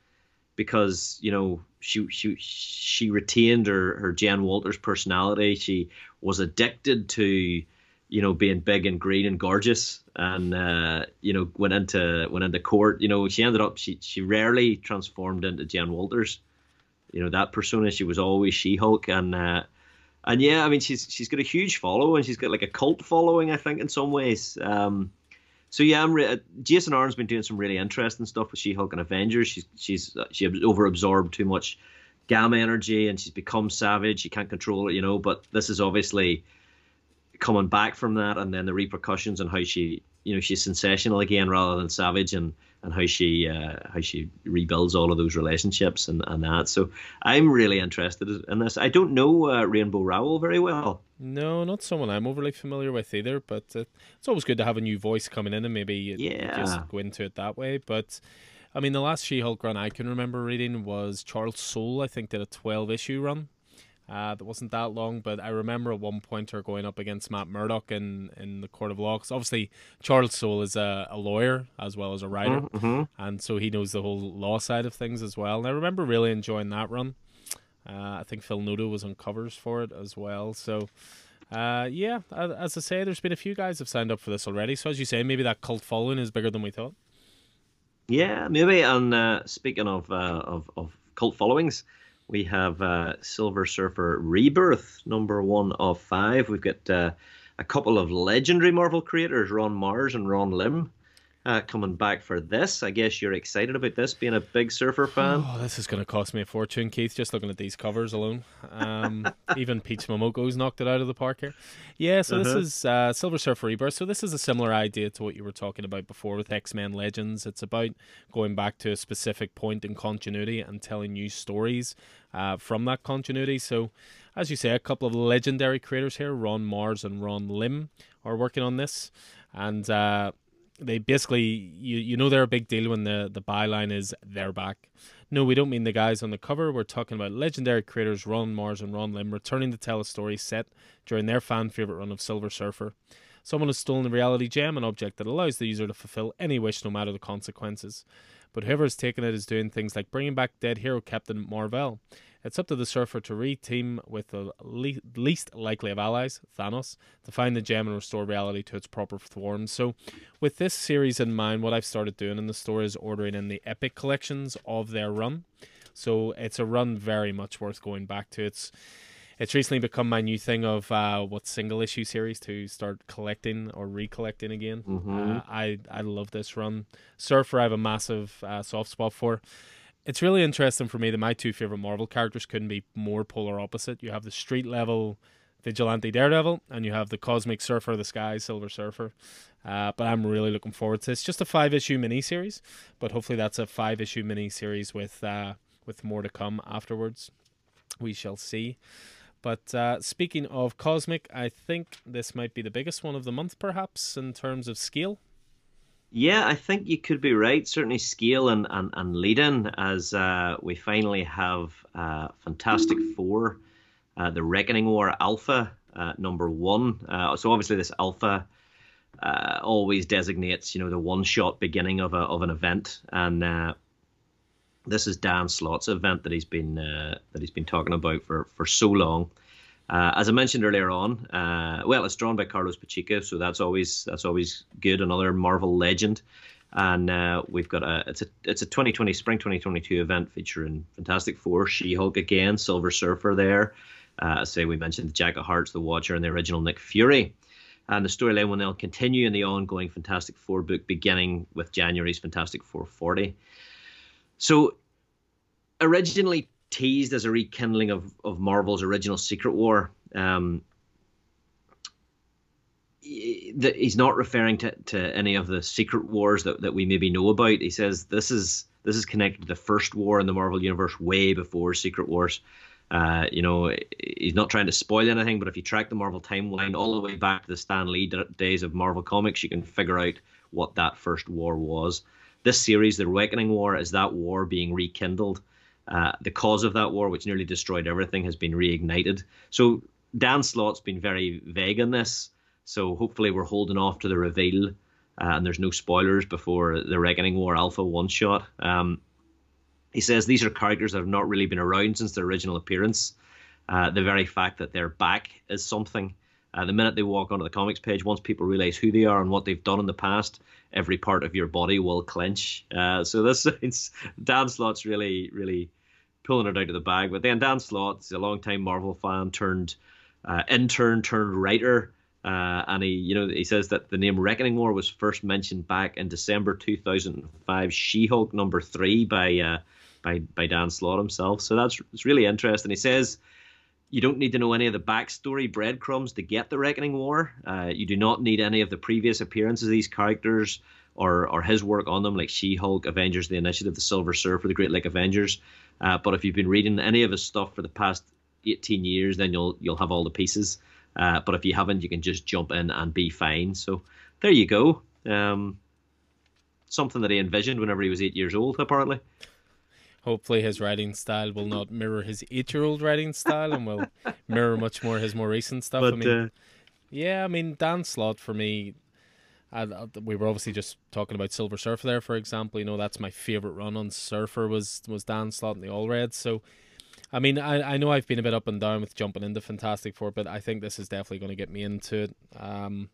because, you know, she she she retained her, her Jen Walters personality. She was addicted to you know, being big and green and gorgeous, and uh, you know, went into went into court. You know, she ended up she she rarely transformed into Jen Walters. You know that persona. She was always She Hulk, and uh, and yeah, I mean, she's she's got a huge following. She's got like a cult following, I think, in some ways. Um, so yeah, I'm re- Jason Aaron's been doing some really interesting stuff with She Hulk and Avengers. She's she's she over absorbed too much gamma energy, and she's become savage. She can't control it, you know. But this is obviously coming back from that and then the repercussions and how she you know she's sensational again rather than savage and and how she uh, how she rebuilds all of those relationships and, and that so i'm really interested in this i don't know uh, rainbow rowell very well no not someone i'm overly familiar with either but uh, it's always good to have a new voice coming in and maybe yeah. just go into it that way but I mean, the last She-Hulk run I can remember reading was Charles Soule. I think did a twelve issue run, uh, that wasn't that long, but I remember at one point her going up against Matt Murdock in, in the Court of Law. Cause obviously, Charles Soule is a, a lawyer as well as a writer, mm-hmm. and so he knows the whole law side of things as well. And I remember really enjoying that run. Uh, I think Phil Noto was on covers for it as well. So, uh, yeah, as I say, there's been a few guys have signed up for this already. So as you say, maybe that cult following is bigger than we thought. Yeah, maybe. And uh, speaking of, uh, of of cult followings, we have uh, Silver Surfer Rebirth, number one of five. We've got uh, a couple of legendary Marvel creators, Ron Marz and Ron Lim, uh, coming back for this. I guess you're excited about this, being a big Surfer fan. Oh, this is going to cost me a fortune, Keith, just looking at these covers alone. Um, even Peach Momoko's knocked it out of the park here. Yeah, so uh-huh. this is uh, Silver Surfer Rebirth. So this is a similar idea to what you were talking about before with X Men Legends. It's about going back to a specific point in continuity and telling new stories uh, from that continuity. So, as you say, a couple of legendary creators here, Ron Marz and Ron Lim, are working on this. And uh, they basically you you know they're a big deal when the the byline is they're back. No, we don't mean the guys on the cover. We're talking about legendary creators Ron Marz and Ron Lim returning to tell a story set during their fan favorite run of Silver Surfer. Someone has stolen a reality gem, an object that allows the user to fulfill any wish, no matter the consequences. But whoever has taken it is doing things like bringing back dead hero Captain Mar-Vell, it's up to the Surfer to re-team with the le- least likely of allies, Thanos, to find the gem and restore reality to its proper form. So, with this series in mind, what I've started doing in the store is ordering in the epic collections of their run. So it's a run very much worth going back to. It's it's recently become my new thing of uh, what single issue series to start collecting or recollecting again. Mm-hmm. Uh, I I love this run. Surfer, I have a massive uh, soft spot for it's really interesting for me that my two favorite Marvel characters couldn't be more polar opposite. You have the street level vigilante Daredevil, and you have the cosmic surfer, of the sky Silver Surfer. Uh, but I'm really looking forward to this. Just a five issue mini series, but hopefully that's a five issue mini series with uh, with more to come afterwards. We shall see. But uh, speaking of cosmic, I think this might be the biggest one of the month, perhaps in terms of scale. Yeah, I think you could be right. Certainly, scale and, and, and lead in as uh, we finally have uh, Fantastic Four, uh, the Reckoning War Alpha uh, number one. Uh, so obviously, this Alpha uh, always designates you know the one shot beginning of a of an event, and this is Dan Slott's event that he's been that he's been talking about for for so long. Uh, as I mentioned earlier on, uh, well, it's drawn by Carlos Pacheco, so that's always that's always good. Another Marvel legend, and uh, we've got a it's a it's a 2020 spring 2022 event featuring Fantastic Four, She Hulk again, Silver Surfer there. Uh, say we mentioned the Jack of Hearts, the Watcher, and the original Nick Fury. And the storyline will continue in the ongoing Fantastic Four book, beginning with January's Fantastic Four 40. So, originally teased as a rekindling of, of Marvel's original Secret War. Um, he's not referring to, to any of the secret wars that, that we maybe know about. He says this is this is connected to the first war in the Marvel universe way before Secret Wars. Uh, you know, he's not trying to spoil anything, but if you track the Marvel timeline all the way back to the Stan Lee days of Marvel Comics, you can figure out what that first war was. This series, The Reckoning War, is that war being rekindled. Uh, the cause of that war, which nearly destroyed everything, has been reignited. So Dan Slott's been very vague on this. So hopefully we're holding off to the reveal, uh, and there's no spoilers before the Reckoning War Alpha one shot. Um, he says these are characters that have not really been around since their original appearance. Uh, the very fact that they're back is something. Uh, the minute they walk onto the comics page, once people realize who they are and what they've done in the past, every part of your body will clench. Uh, so this it's Dan Slott's really, really pulling it out of the bag. But then Dan Slott's a long-time Marvel fan turned uh, intern turned writer. Uh, and he, you know, he says that the name Reckoning War was first mentioned back in December 2005, She-Hulk number three by uh, by by Dan Slott himself. So that's it's really interesting. He says you don't need to know any of the backstory breadcrumbs to get the Reckoning War. Uh, you do not need any of the previous appearances of these characters or or his work on them, like She-Hulk, Avengers: The Initiative, The Silver Surfer, The Great Lake Avengers. Uh, but if you've been reading any of his stuff for the past 18 years, then you'll you'll have all the pieces. Uh, but if you haven't, you can just jump in and be fine. So there you go. Um, something that he envisioned whenever he was eight years old, apparently. Hopefully, his writing style will not mirror his eight-year-old writing style, and will mirror much more his more recent stuff. But, I mean, uh, yeah, I mean, Dan Slott for me. I, we were obviously just talking about Silver Surfer there, for example. You know, that's my favorite run on Surfer was was Dan Slott and the Allreds. So, I mean, I, I know I've been a bit up and down with jumping into Fantastic Four, but I think this is definitely going to get me into it. Um,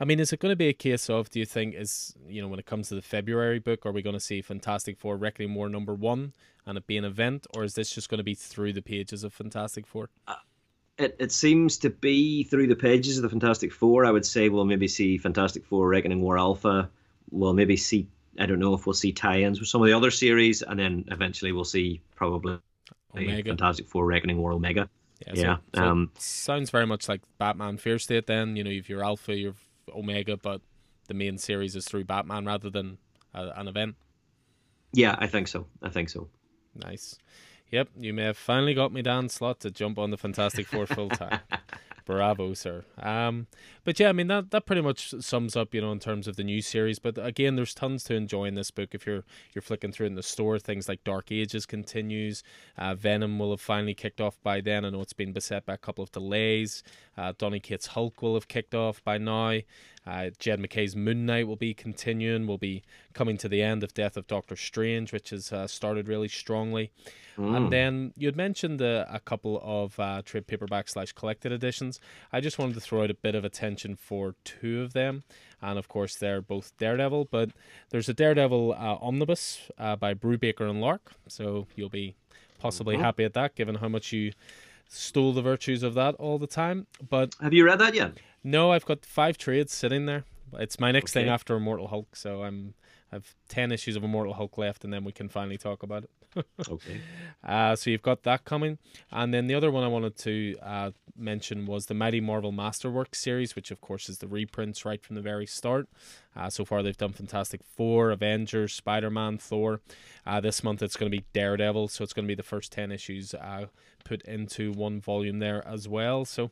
I mean, is it going to be a case of, do you think, is, you know, when it comes to the February book, are we going to see Fantastic Four Reckoning War number one and it be an event, or is this just going to be through the pages of Fantastic Four? Uh, it, it seems to be through the pages of the Fantastic Four. I would say we'll maybe see Fantastic Four Reckoning War Alpha. We'll maybe see, I don't know if we'll see tie ins with some of the other series, and then eventually we'll see probably Omega. Fantastic Four Reckoning War Omega. Yeah, yeah. So, so um, sounds very much like Batman Fear State. Then you know you've your Alpha, your Omega, but the main series is through Batman rather than a, an event. Yeah, I think so. I think so. Nice. Yep, you may have finally got me Dan Slott to jump on the Fantastic Four full time. Bravo, sir. Um, but yeah, I mean that that pretty much sums up, you know, in terms of the new series. But again, there's tons to enjoy in this book. If you're you're flicking through in the store, things like Dark Ages continues. Uh, Venom will have finally kicked off by then. I know it's been beset by a couple of delays. Uh, Donny Cates Hulk will have kicked off by now. Uh, Jed MacKay's Moon Knight will be continuing. We'll be coming to the end of Death of Doctor Strange, which has uh, started really strongly. Mm. And then you'd mentioned uh, a couple of uh, trade paperback slash collected editions. I just wanted to throw out a bit of attention for two of them. And of course, they're both Daredevil, but there's a Daredevil uh, omnibus uh, by Brubaker and Lark. So you'll be possibly mm-hmm. happy at that, given how much you stole the virtues of that all the time. But have you read that yet? No, I've got five trades sitting there. It's my next okay. thing after Immortal Hulk, so I'm I've ten issues of Immortal Hulk left, and then we can finally talk about it. okay. Uh, so you've got that coming, and then the other one I wanted to uh, mention was the Mighty Marvel Masterworks series, which of course is the reprints right from the very start. Uh, so far they've done Fantastic Four, Avengers, Spider Man, Thor. Uh, this month it's going to be Daredevil, so it's going to be the first ten issues uh, put into one volume there as well. So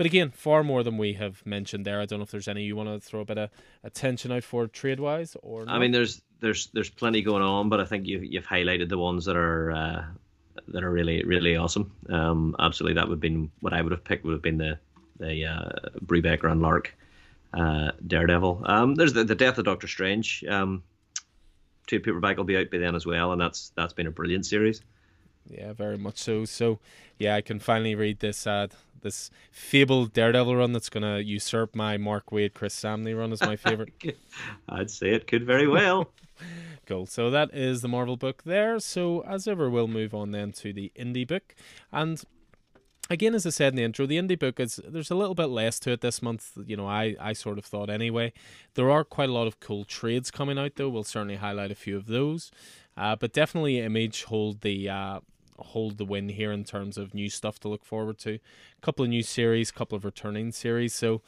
but again, far more than we have mentioned there. I don't know if there's any you want to throw a bit of attention out for trade wise or. Not. I mean, there's there's there's plenty going on, but I think you've you've highlighted the ones that are uh, that are really really awesome. Um, absolutely, that would have been what I would have picked. Would have been the the uh, Brubaker and Lark uh, Daredevil. Um, there's the, the Death of Doctor Strange. Um, two paperback will be out by then as well, and that's that's been a brilliant series. Yeah, very much so. So, yeah, I can finally read this uh, this fabled Daredevil run that's going to usurp my Mark Waid, Chris Samnee run as my favorite. I'd say it could very well. cool. So that is the Marvel book there. So as ever, we'll move on then to the indie book, and again, as I said in the intro, the indie book is there's a little bit less to it this month. You know, I I sort of thought anyway. There are quite a lot of cool trades coming out though. We'll certainly highlight a few of those, uh, but definitely Image hold the uh, hold the win here in terms of new stuff to look forward to. A couple of new series, couple of returning series. So,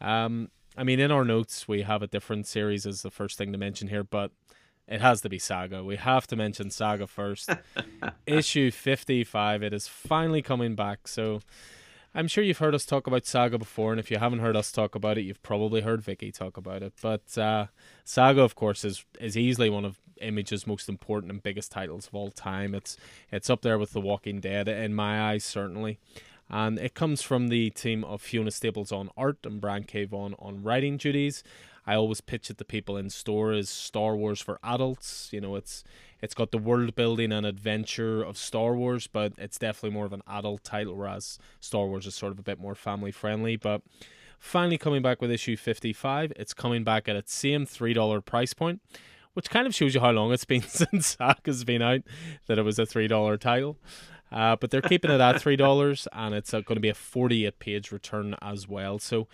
um, I mean, in our notes we have a different series as the first thing to mention here, but it has to be Saga. We have to mention Saga first. Issue 55. It is finally coming back. So I'm sure you've heard us talk about Saga before, and if you haven't heard us talk about it, you've probably heard Vicky talk about it. But uh, Saga, of course, is is easily one of Image's most important and biggest titles of all time. It's it's up there with The Walking Dead in my eyes, certainly. And it comes from the team of Fiona Staples on art and Brian K. Vaughan on writing duties. I always pitch it to people in store as Star Wars for adults. You know, it's it's got the world building and adventure of Star Wars, but it's definitely more of an adult title, whereas Star Wars is sort of a bit more family friendly. But finally coming back with issue 55, it's coming back at its same $3 price point, which kind of shows you how long it's been since Saga's been out that it was a $3 title. Uh, but they're keeping it at $3 and it's uh, going to be a 48 page return as well. So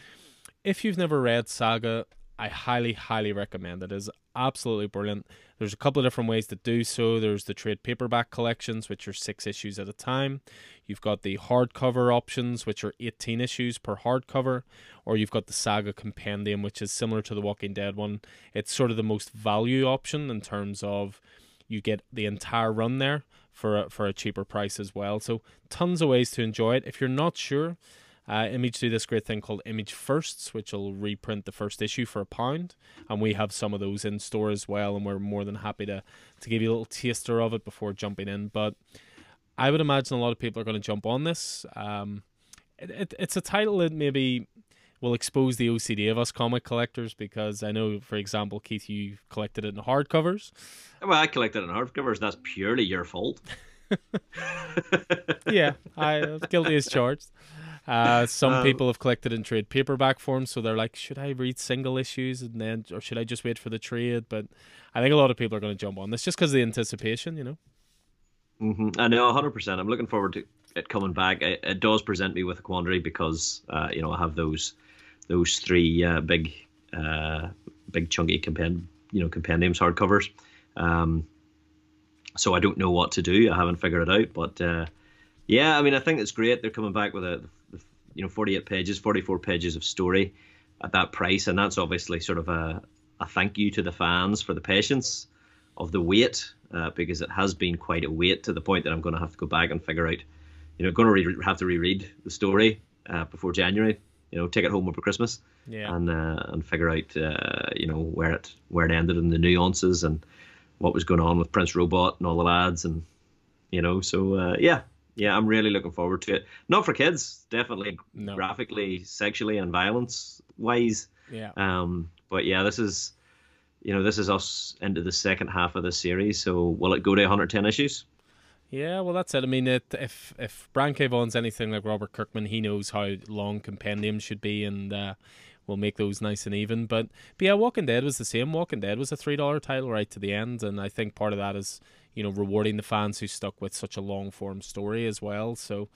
if you've never read Saga, I highly, highly recommend it. It is absolutely brilliant. There's a couple of different ways to do so. There's the trade paperback collections, which are six issues at a time. You've got the hardcover options, which are 18 issues per hardcover, or you've got the Saga Compendium, which is similar to the Walking Dead one. It's sort of the most value option in terms of you get the entire run there for a, for a cheaper price as well. So tons of ways to enjoy it. If you're not sure, uh, Image do this great thing called Image Firsts, which will reprint the first issue for a pound, and we have some of those in store as well, and we're more than happy to to give you a little taster of it before jumping in. But I would imagine a lot of people are going to jump on this. Um, it, it, it's a title that maybe will expose the OCD of us comic collectors because I know, for example, Keith, you collected it in hardcovers. Well, I collected it in hardcovers. That's purely your fault. yeah, I guilty as charged. Uh, some um, people have collected in trade paperback form, so they're like, should I read single issues and then, or should I just wait for the trade? But I think a lot of people are going to jump on this just because of the anticipation, you know. Mm-hmm. I know, hundred percent. I'm looking forward to it coming back. It, it does present me with a quandary because uh, you know I have those those three uh, big uh, big chunky compend you know compendiums hardcovers. Um, so I don't know what to do. I haven't figured it out, but uh, yeah, I mean, I think it's great. They're coming back with a, you know, 48 pages, 44 pages of story at that price, and that's obviously sort of a, a thank you to the fans for the patience of the wait, uh, because it has been quite a wait to the point that I'm going to have to go back and figure out, you know, going to re- have to reread the story uh, before January. You know, take it home over Christmas, yeah. and uh, and figure out, uh, you know, where it where it ended and the nuances and what was going on with Prince Robot and all the lads, and you know, so uh, yeah, yeah, I'm really looking forward to it. Not for kids, definitely no. graphically, sexually, and violence wise. Yeah. Um, but yeah, this is, you know, this is us into the second half of the series. So will it go to 110 issues? Yeah, well, that's it. I mean, it, if if Brian K. Vaughan's anything like Robert Kirkman, he knows how long compendiums should be, and uh, we'll make those nice and even. But, but yeah, Walking Dead was the same. Walking Dead was a three dollar title right to the end, and I think part of that is you know, rewarding the fans who stuck with such a long form story as well. So,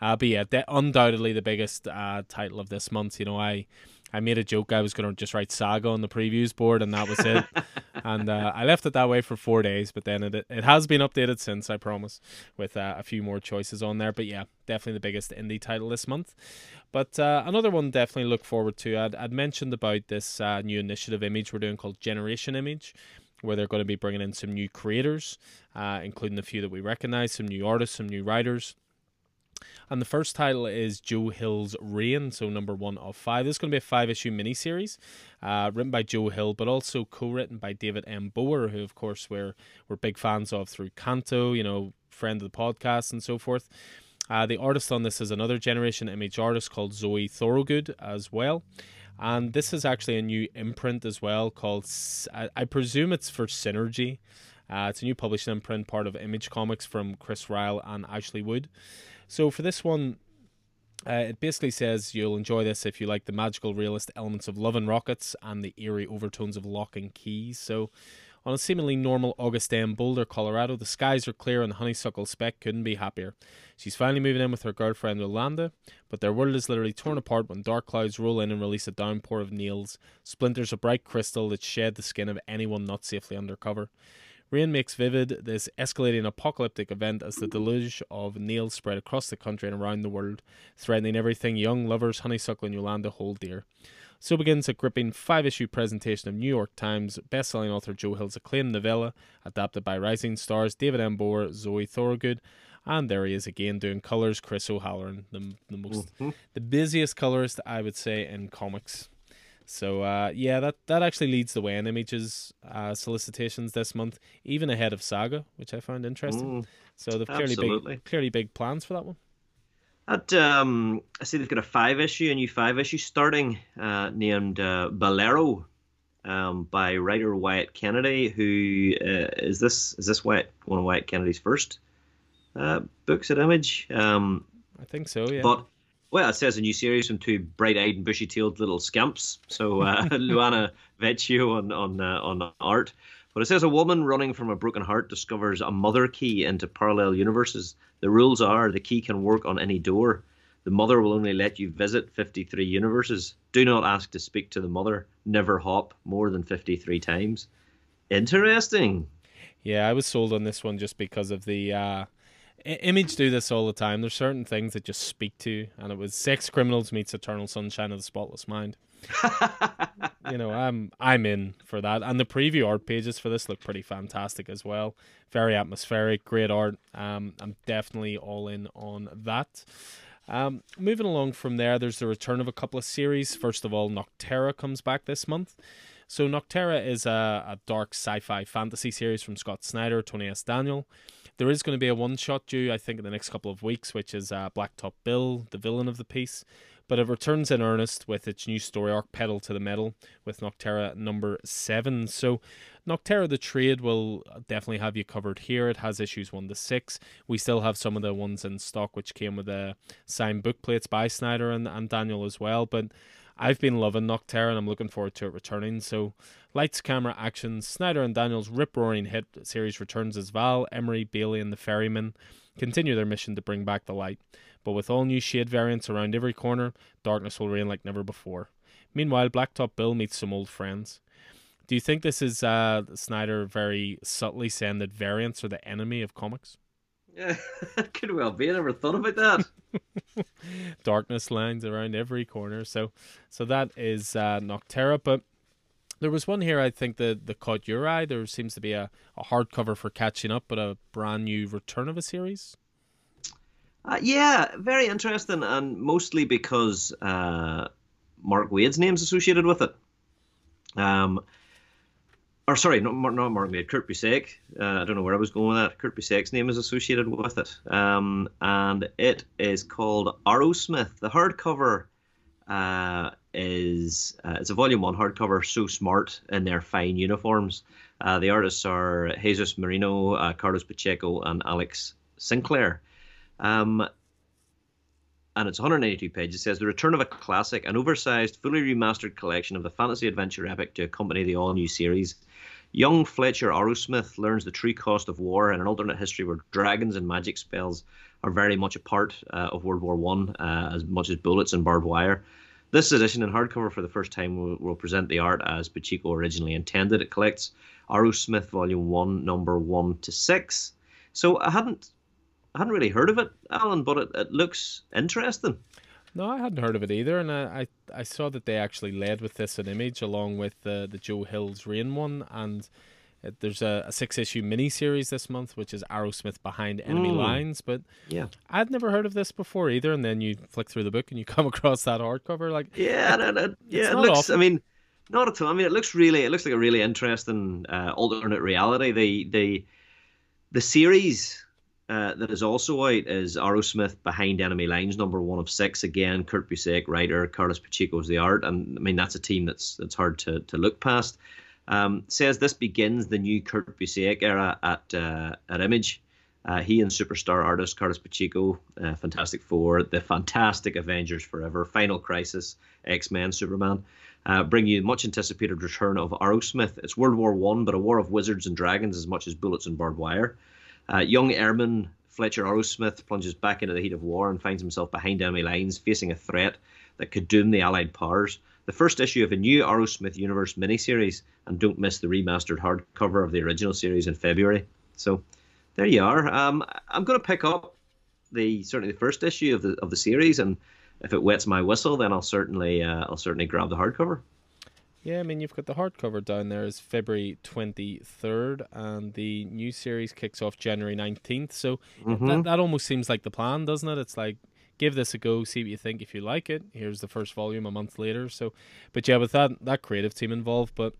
uh, but yeah, undoubtedly the biggest uh, title of this month. You know, I I made a joke I was going to just write Saga on the previews board, and that was it. and uh, I left it that way for four days, but then it it has been updated since, I promise, with uh, a few more choices on there. But yeah, definitely the biggest indie title this month. But uh, another one definitely look forward to. I'd, I'd mentioned about this uh, new initiative image we're doing called Generation Image where they're going to be bringing in some new creators, uh, including a few that we recognize, some new artists, some new writers. And the first title is Joe Hill's Rain, so number one of five. This is going to be a five issue miniseries uh, written by Joe Hill, but also co written by David M. Booher, who, of course, we're, we're big fans of through Canto, you know, friend of the podcast and so forth. Uh, the artist on this is another Generation Image artist called Zoe Thorogood as well. And this is actually a new imprint as well called, I, presume it's for Syzygy. Uh, it's a new publishing imprint, part of Image Comics from Chris Ryall and Ashley Wood. So for this one, uh, it basically says you'll enjoy this if you like the magical realist elements of Love and Rockets and the eerie overtones of Lock and Keys. So on a seemingly normal August day in Boulder, Colorado, the skies are clear and the Honeysuckle Speck couldn't be happier. She's finally moving in with her girlfriend Yolanda, but their world is literally torn apart when dark clouds roll in and release a downpour of nails, splinters of bright crystal that shed the skin of anyone not safely undercover. Rain makes vivid this escalating apocalyptic event as the deluge of nails spread across the country and around the world, threatening everything young lovers Honeysuckle and Yolanda hold dear. So begins a gripping five issue presentation of New York Times best-selling author Joe Hill's acclaimed novella, adapted by rising stars David M. Booher, Zoe Thorogood, and there he is again doing colours, Chris O'Halloran, the, the most mm-hmm. the busiest colorist I would say in comics. So uh, yeah, that that actually leads the way in images uh, solicitations this month, even ahead of Saga, which I found interesting. Mm, so they've clearly big, clearly big plans for that one. At um, I see they've got a five issue, a new five issue starting, uh, named uh, Bolero, um, by writer Wyatt Kennedy. Who uh, is this? Is this Wyatt one of Wyatt Kennedy's first uh, books at Image? Um, I think so. Yeah. But well, it says a new series from two bright-eyed and bushy-tailed little scamps. So uh, Luana Vecchio on on uh, on art. But it says a woman running from a broken heart discovers a mother key into parallel universes. The rules are the key can work on any door. The mother will only let you visit 53 universes. Do not ask to speak to the mother. Never hop more than 53 times. Interesting. Yeah, I was sold on this one just because of the uh, Image do this all the time. There's certain things that just speak to you, and it was Sex Criminals meets Eternal Sunshine of the Spotless Mind. you know, I'm I'm in for that, and the preview art pages for this look pretty fantastic as well. Very atmospheric, great art. Um, I'm definitely all in on that. Um, moving along from there, there's the return of a couple of series. First of all, Nocterra comes back this month. So Nocterra is a, a dark sci-fi fantasy series from Scott Snyder, Tony S. Daniel. There is going to be a one shot due, I think, in the next couple of weeks, which is uh, Blacktop Bill, the villain of the piece. But it returns in earnest with its new story arc, Pedal to the Metal, with Nocterra number seven. So, Nocterra the Trade will definitely have you covered here. It has issues one to six. We still have some of the ones in stock which came with the signed book plates by Snyder and, and Daniel as well. But I've been loving Nocterra and I'm looking forward to it returning. So, lights, camera, action. Snyder and Daniel's rip roaring hit series returns as Val, Emery, Bailey, and the Ferryman continue their mission to bring back the light. But with all new shade variants around every corner, darkness will reign like never before. Meanwhile, Blacktop Bill meets some old friends. Do you think this is uh, Snyder very subtly saying that variants are the enemy of comics? Yeah, could well be. I never thought about that. Darkness lines around every corner. So, so that is uh, Nocterra. But there was one here. I think that that caught your eye. There seems to be a, a hardcover for catching up, but a brand new return of a series. Uh, yeah, very interesting, and mostly because uh, Mark Waid's name's associated with it. Um, or sorry, not, not Mark Waid, Kurt Busiek. Uh, I don't know where I was going with that. Kurt Busiek's name is associated with it, um, and it is called Arrowsmith. The hardcover uh, is uh, it's a volume one hardcover, so smart in their fine uniforms. Uh, the artists are Jesus Merino, uh, Carlos Pacheco, and Alex Sinclair. Um, and it's 182 pages. It says the return of a classic, an oversized, fully remastered collection of the fantasy adventure epic to accompany the all-new series. Young Fletcher Arrowsmith learns the true cost of war in an alternate history where dragons and magic spells are very much a part uh, of World War One, uh, as much as bullets and barbed wire. This edition in hardcover for the first time will, will present the art as Pacheco originally intended. It collects Arrowsmith Volume One, Number One to Six. So I hadn't I hadn't really heard of it, Alan, but it, it looks interesting. No, I hadn't heard of it either, and I, I, I saw that they actually led with this an image along with the the Joe Hill's Rain one, and it, there's a, a six issue mini series this month, which is Arrowsmith Behind Enemy mm. Lines. But yeah, I'd never heard of this before either, and then you flick through the book and you come across that hardcover, like yeah, it, it, yeah, it looks. Often. I mean, not at all. I mean, it looks really, it looks like a really interesting uh, alternate reality. The the the series uh, that is also out is Arrowsmith Behind Enemy Lines, number one of six. Again, Kurt Busiek, writer, Carlos Pacheco's the art, and I mean that's a team that's that's hard to, to look past. Um, says this begins the new Kurt Busiek era at uh, at Image. Uh, he and superstar artist Carlos Pacheco, uh, Fantastic Four, the Fantastic Avengers Forever, Final Crisis, X Men, Superman, uh, bring you much anticipated return of Arrowsmith. It's World War One, but a war of wizards and dragons as much as bullets and barbed wire. Uh, young airman Fletcher Arrowsmith plunges back into the heat of war and finds himself behind enemy lines, facing a threat that could doom the Allied powers. the first issue of a new Arrowsmith Universe miniseries, and don't miss the remastered hardcover of the original series in February. So there you are. Um, I'm going to pick up the certainly the first issue of the of the series, and if it wets my whistle, then I'll certainly uh, I'll certainly grab the hardcover. Yeah, I mean you've got the hardcover down there is February twenty third, and the new series kicks off January nineteenth. So mm-hmm. that that almost seems like the plan, doesn't it? It's like give this a go, see what you think. If you like it, here's the first volume a month later. So, but yeah, with that that creative team involved, but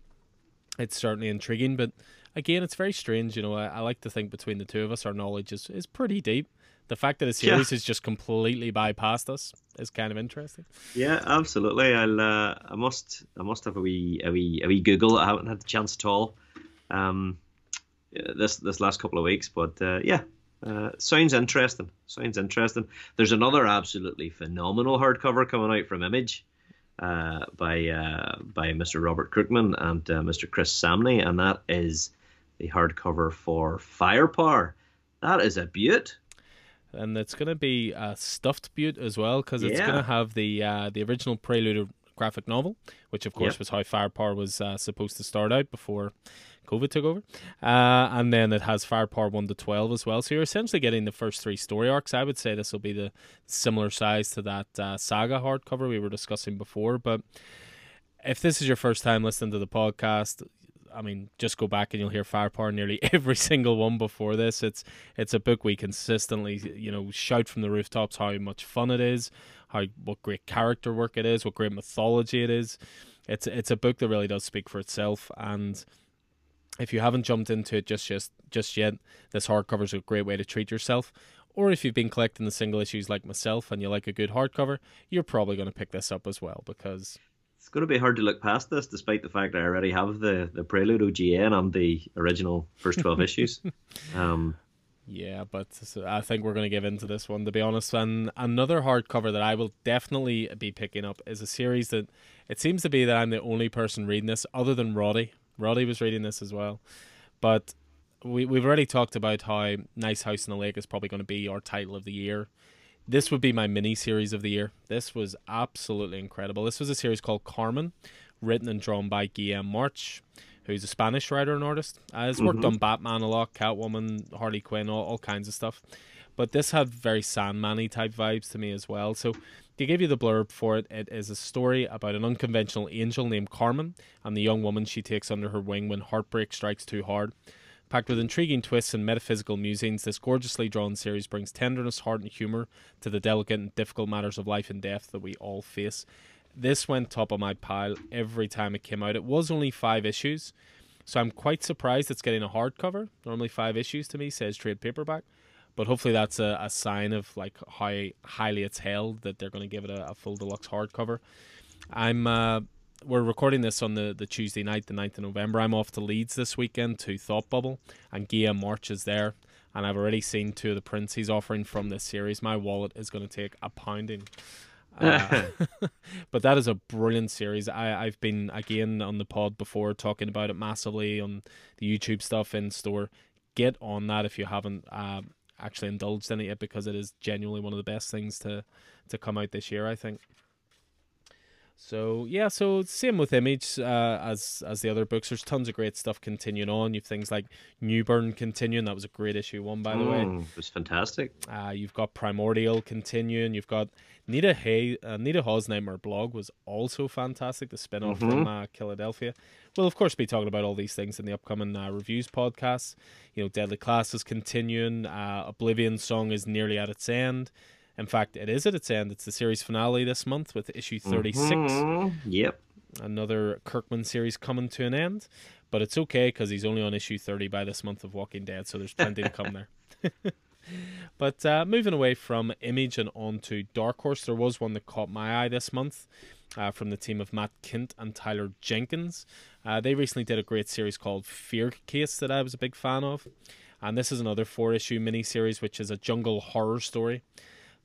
it's certainly intriguing. But again, it's very strange. You know, I, I like to think between the two of us, our knowledge is is pretty deep. The fact that a series yeah. has just completely bypassed us is kind of interesting. Yeah, absolutely. I'll uh, I must I must have a wee a wee a wee Google. I haven't had the chance at all. Um, this this last couple of weeks, but uh, yeah, uh, sounds interesting. Sounds interesting. There's another absolutely phenomenal hardcover coming out from Image uh, by uh, by Mr. Robert Kirkman and uh, Mr. Chris Samnee, and that is the hardcover for Firepower. That is a beaut. And it's going to be a stuffed butte as well because it's yeah. going to have the uh, the original Prelude graphic novel, which of course yep. was how Firepower was uh, supposed to start out before COVID took over. Uh, and then it has Firepower 1 to 12 as well. So you're essentially getting the first three story arcs. I would say this will be the similar size to that uh, saga hardcover we were discussing before. But if this is your first time listening to the podcast, I mean, just go back and you'll hear Firepower nearly every single one before this. It's it's a book we consistently, you know, shout from the rooftops how much fun it is, how what great character work it is, what great mythology it is. It's it's a book that really does speak for itself and if you haven't jumped into it just just just yet, this hardcover is a great way to treat yourself. Or if you've been collecting the single issues like myself and you like a good hardcover, you're probably going to pick this up as well because it's going to be hard to look past this, despite the fact that I already have the the Prelude OGN and the original first twelve issues. Um, yeah, but I think we're going to give into this one to be honest. And another hardcover that I will definitely be picking up is a series that it seems to be that I'm the only person reading this other than Roddy. Roddy was reading this as well. But we, we've already talked about how Nice House in the Lake is probably going to be our title of the year. This would be my mini series of the year. This was absolutely incredible. This was a series called Carmen, written and drawn by Guillem March, who's a Spanish writer and artist. Uh, has worked mm-hmm. on Batman a lot, Catwoman, Harley Quinn, all, all kinds of stuff. But this had very Sandman type vibes to me as well. So to give you the blurb for it, it is a story about an unconventional angel named Carmen and the young woman she takes under her wing when heartbreak strikes too hard. Packed with intriguing twists and metaphysical musings, this gorgeously drawn series brings tenderness, heart, and humour to the delicate and difficult matters of life and death that we all face. This went top of my pile every time it came out. It was only five issues, so I'm quite surprised it's getting a hardcover. Normally, five issues to me says trade paperback but hopefully that's a, a sign of like how highly it's held that they're going to give it a, a full deluxe hardcover. I'm uh, we're recording this on the, the Tuesday night, the 9th of November. I'm off to Leeds this weekend to Thought Bubble, and Guillem March is there. And I've already seen two of the prints he's offering from this series. My wallet is going to take a pounding. Uh, but that is a brilliant series. I, I've been again on the pod before talking about it massively on the YouTube stuff in store. Get on that if you haven't. Uh, actually indulged in it yet because it is genuinely one of the best things to to come out this year. I think. So yeah, so same with Image uh, as as the other books. There's tons of great stuff continuing on. You've things like Newburn continuing. That was a great issue one, by the way. Mm, it was fantastic. Uh, you've got Primordial continuing. You've got Nita Hay, uh, Nita Hawes Nightmare blog was also fantastic. The spin off mm-hmm. from uh, Philadelphia. We'll of course be talking about all these things in the upcoming uh, reviews podcasts. You know, Deadly Class is continuing. Uh, Oblivion Song is nearly at its end. In fact, it is at its end. It's the series finale this month with issue 36. Mm-hmm. Yep. Another Kirkman series coming to an end. But it's okay because he's only on issue 30 by this month of Walking Dead, so there's plenty to come there. but uh, moving away from Image and on to Dark Horse, there was one that caught my eye this month uh, from the team of Matt Kindt and Tyler Jenkins. Uh, they recently did a great series called Fear Case that I was a big fan of. And this is another four issue miniseries, which is a jungle horror story.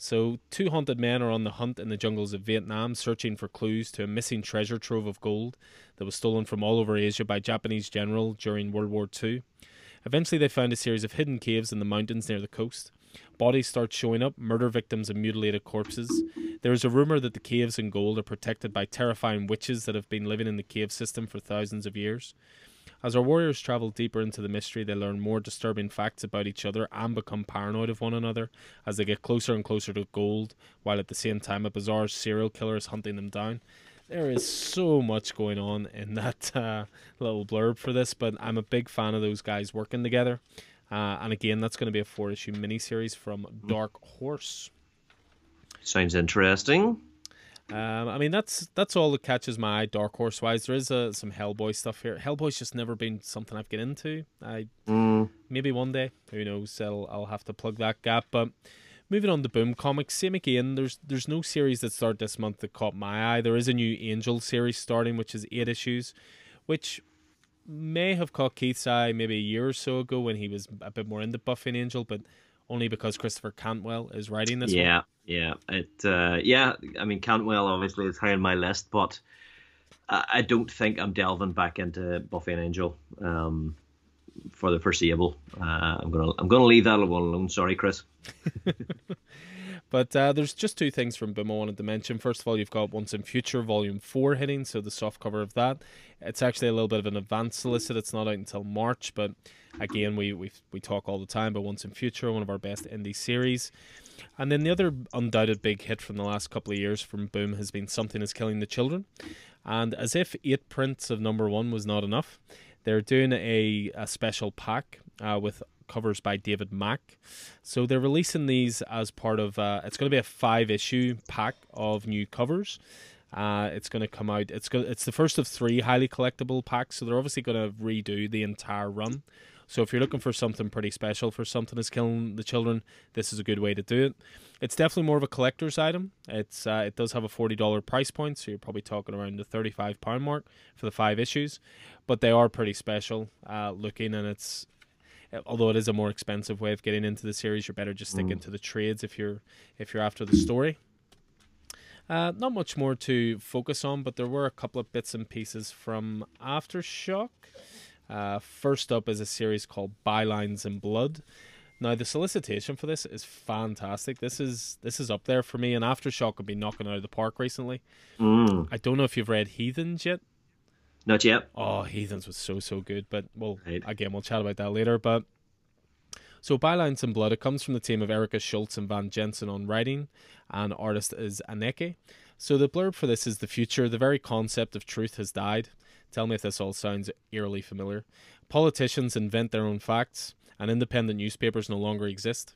So, two haunted men are on the hunt in the jungles of Vietnam, searching for clues to a missing treasure trove of gold that was stolen from all over Asia by Japanese general during World War II. Eventually, they found a series of hidden caves in the mountains near the coast. Bodies start showing up, murder victims and mutilated corpses. There is a rumor that the caves and gold are protected by terrifying witches that have been living in the cave system for thousands of years. As our warriors travel deeper into the mystery, they learn more disturbing facts about each other and become paranoid of one another as they get closer and closer to gold, while at the same time a bizarre serial killer is hunting them down. There is so much going on in that uh, little blurb for this, but I'm a big fan of those guys working together. Uh, and again, that's going to be a four issue miniseries from Dark Horse. Sounds interesting. Um, I mean, that's that's all that catches my eye, Dark Horse wise. There is uh, some Hellboy stuff here. Hellboy's just never been something I've get into. I mm. maybe one day, who knows? I'll I'll have to plug that gap. But moving on to Boom Comics, same again. There's there's no series that start this month that caught my eye. There is a new Angel series starting, which is eight issues, which may have caught Keith's eye maybe a year or so ago when he was a bit more into Buffy and Angel, but only because Christopher Cantwell is writing this. Yeah, one. Yeah, it. Uh, yeah, I mean Cantwell obviously is high on my list, but I don't think I'm delving back into Buffy and Angel um, for the foreseeable. Uh, I'm gonna I'm gonna leave that one alone. Sorry, Chris. But uh, there's just two things from Boom I wanted to mention. First of all, you've got Once and Future Volume 4 hitting, so the soft cover of that. It's actually a little bit of an advanced solicit. It's not out until March, but again, we, we, we talk all the time about Once and Future, one of our best indie series. And then the other undoubted big hit from the last couple of years from Boom has been Something is Killing the Children. And as if eight prints of number one was not enough, they're doing a, a special pack uh, with covers by David Mack. So they're releasing these as part of uh, it's going to be a five issue pack of new covers. Uh, it's going to come out. It's go, It's the first of three highly collectible packs. So they're obviously going to redo the entire run. So if you're looking for something pretty special for something that's killing the children, this is a good way to do it. It's definitely more of a collector's item. It's uh, it does have a forty dollar price point, so you're probably talking around the thirty five pound mark for the five issues. But they are pretty special uh, looking, and it's although it is a more expensive way of getting into the series, you're better just sticking mm. to the trades if you're if you're after the story. Uh, not much more to focus on, but there were a couple of bits and pieces from Aftershock. Uh, first up is a series called Bylines and Blood. Now the solicitation for this is fantastic. This is this is up there for me, and Aftershock have been knocking out of the park recently. Mm. I don't know if you've read Heathens yet. Not yet. Oh, Heathens was so so good, but well, right. again, we'll chat about that later. But so, Bylines and Blood, it comes from the team of Erica Schultz and Van Jensen on writing, and artist is Aneke. So, the blurb for this is the future. The very concept of truth has died. Tell me if this all sounds eerily familiar. Politicians invent their own facts, and independent newspapers no longer exist.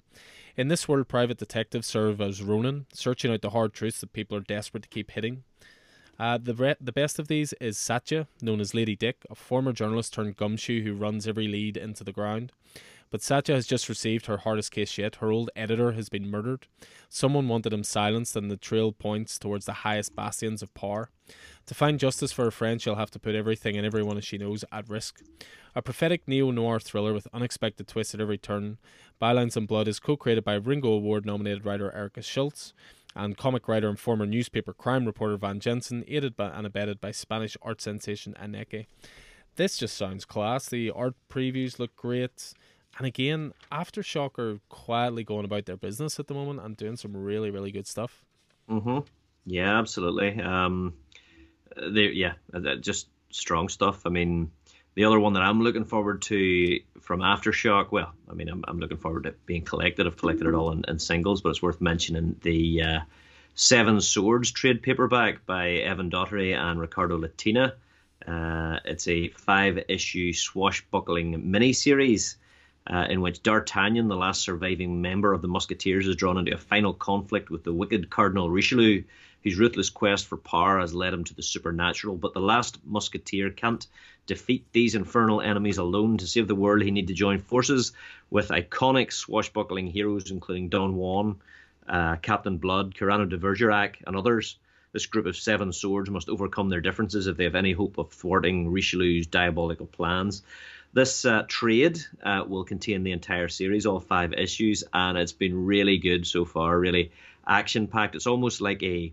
In this world, private detectives serve as Ronin, searching out the hard truths that people are desperate to keep hitting. Uh, the re- the best of these is Satya, known as Lady Dick, a former journalist turned gumshoe who runs every lead into the ground. But Satya has just received her hardest case yet. Her old editor has been murdered. Someone wanted him silenced, and the trail points towards the highest bastions of power. To find justice for her friend, she'll have to put everything and everyone she knows at risk. A prophetic neo noir thriller with unexpected twists at every turn, Bylines and Blood is co created by Ringo Award nominated writer Erica Schultz and comic writer and former newspaper crime reporter Van Jensen, aided by, and abetted by Spanish art sensation Aneke. This just sounds class. The art previews look great. And again, Aftershock are quietly going about their business at the moment and doing some really, really good stuff. Mm-hmm. Yeah, absolutely. Um, they, yeah, uh, just strong stuff. I mean, the other one that I'm looking forward to from Aftershock, well, I mean, I'm, I'm looking forward to being collected. I've collected it all in, in singles, but it's worth mentioning the uh, Seven Swords trade paperback by Evan Daugherty and Riccardo Latina. Uh, it's a five issue swashbuckling miniseries uh, in which D'Artagnan, the last surviving member of the Musketeers, is drawn into a final conflict with the wicked Cardinal Richelieu, whose ruthless quest for power has led him to the supernatural. But the last Musketeer can't defeat these infernal enemies alone. To save the world, he need to join forces with iconic swashbuckling heroes, including Don Juan, uh, Captain Blood, Cyrano de Bergerac, and others. This group of seven swords must overcome their differences if they have any hope of thwarting Richelieu's diabolical plans. This uh, trade uh, will contain the entire series, all five issues, and it's been really good so far, really action packed. It's almost like a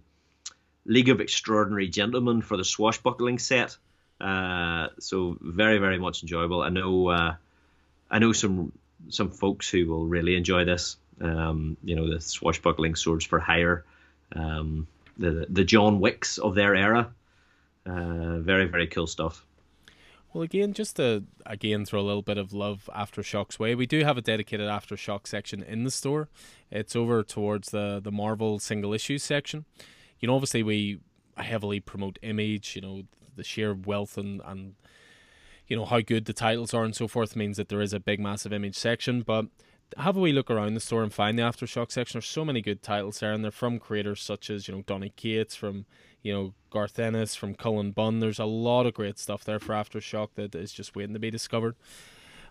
League of Extraordinary Gentlemen for the swashbuckling set. Uh, so very, very much enjoyable. I know, uh, I know some some folks who will really enjoy this. Um, you know, the swashbuckling swords for hire, um, the the John Wicks of their era. Uh, very very cool stuff. Well, again, just to again throw a little bit of love Aftershocks way, we do have a dedicated Aftershock section in the store. It's over towards the the Marvel single issue section. You know, obviously we heavily promote image. You know, the sheer wealth and and you know how good the titles are and so forth means that there is a big massive image section, but have a wee look around the store and find the aftershock section. There's so many good titles there, and they're from creators such as you know Donny Cates, from you know Garth Ennis, from Cullen Bunn. There's a lot of great stuff there for aftershock that is just waiting to be discovered.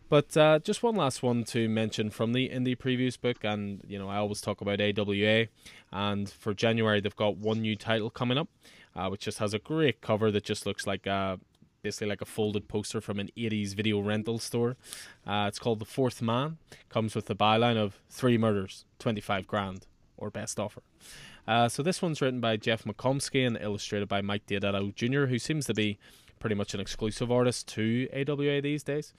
But uh, just one last one to mention from the indie previews book, and you know I always talk about AWA, and for January they've got one new title coming up, uh, which just has a great cover that just looks like a basically like a folded poster from an 80s video rental store. Uh, it's called The Fourth Man. Comes with the byline of three murders, 25 grand, or best offer. Uh, so this one's written by Jeff McComsey and illustrated by Mike Deodato Jr., who seems to be pretty much an exclusive artist to AWA these days.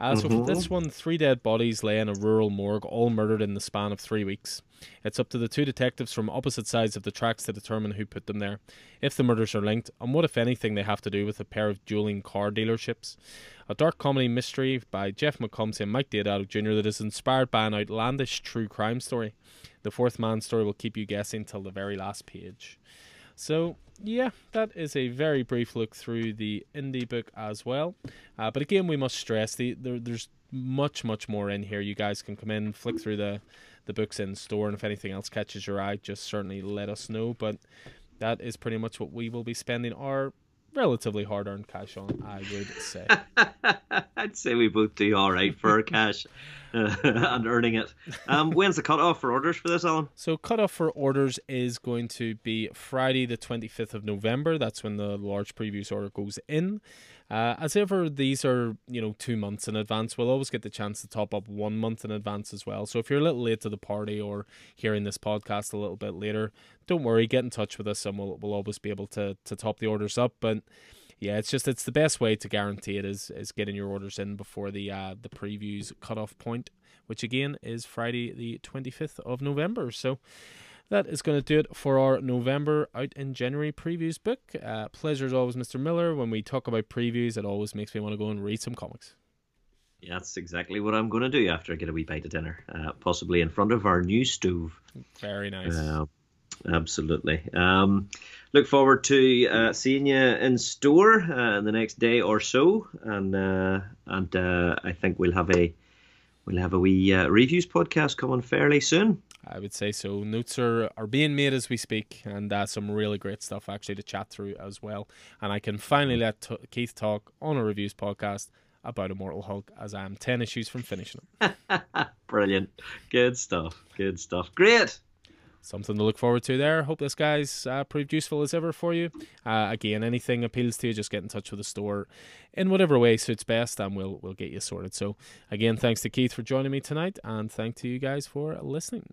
Uh, so for this mm-hmm. one, three dead bodies lay in a rural morgue, all murdered in the span of three weeks. It's up to the two detectives from opposite sides of the tracks to determine who put them there, if the murders are linked, and what, if anything, they have to do with a pair of dueling car dealerships. A dark comedy mystery by Jeff McComsey and Mike Deodato Jr. that is inspired by an outlandish true crime story. The fourth man story will keep you guessing till the very last page. So, yeah, that is a very brief look through the indie book as well. Uh, but again, we must stress the there, there's much much more in here. You guys can come in, and flick through the the books in store, and if anything else catches your eye, just certainly let us know. But that is pretty much what we will be spending our relatively hard earned cash on, I would say. I'd say we both do all right for our cash uh, and earning it. Um, when's the cutoff for orders for this, Alan? So, cutoff for orders is going to be Friday, the 25th of November. That's when the large previews order goes in. Uh, as ever, these are you know two months in advance. We'll always get the chance to top up one month in advance as well. So if you're a little late to the party or hearing this podcast a little bit later, don't worry. Get in touch with us, and we'll we'll always be able to to top the orders up. But yeah, it's just it's the best way to guarantee it is is getting your orders in before the uh, the previews cutoff point, which again is Friday the twenty fifth of November. So that is going to do it for our November out in January previews book. Uh, pleasure as always, Mr. Miller. When we talk about previews, it always makes me want to go and read some comics. Yeah, that's exactly what I'm going to do after I get a wee bite of dinner, uh, possibly in front of our new stove. Very nice. Uh, absolutely. Um, look forward to uh, seeing you in store uh, the next day or so, and uh, and uh, I think we'll have a we'll have a wee uh, reviews podcast coming fairly soon. I would say so. Notes are, are being made as we speak, and uh, some really great stuff actually to chat through as well. And I can finally let t- Keith talk on a reviews podcast about Immortal Hulk as I am 10 issues from finishing it. Brilliant. Good stuff. Good stuff. Great. Something to look forward to there. Hope this guy's uh, proved useful as ever for you. Uh, again, anything appeals to you, just get in touch with the store in whatever way suits best, and we'll we'll get you sorted. So, again, thanks to Keith for joining me tonight, and thank to you guys for listening.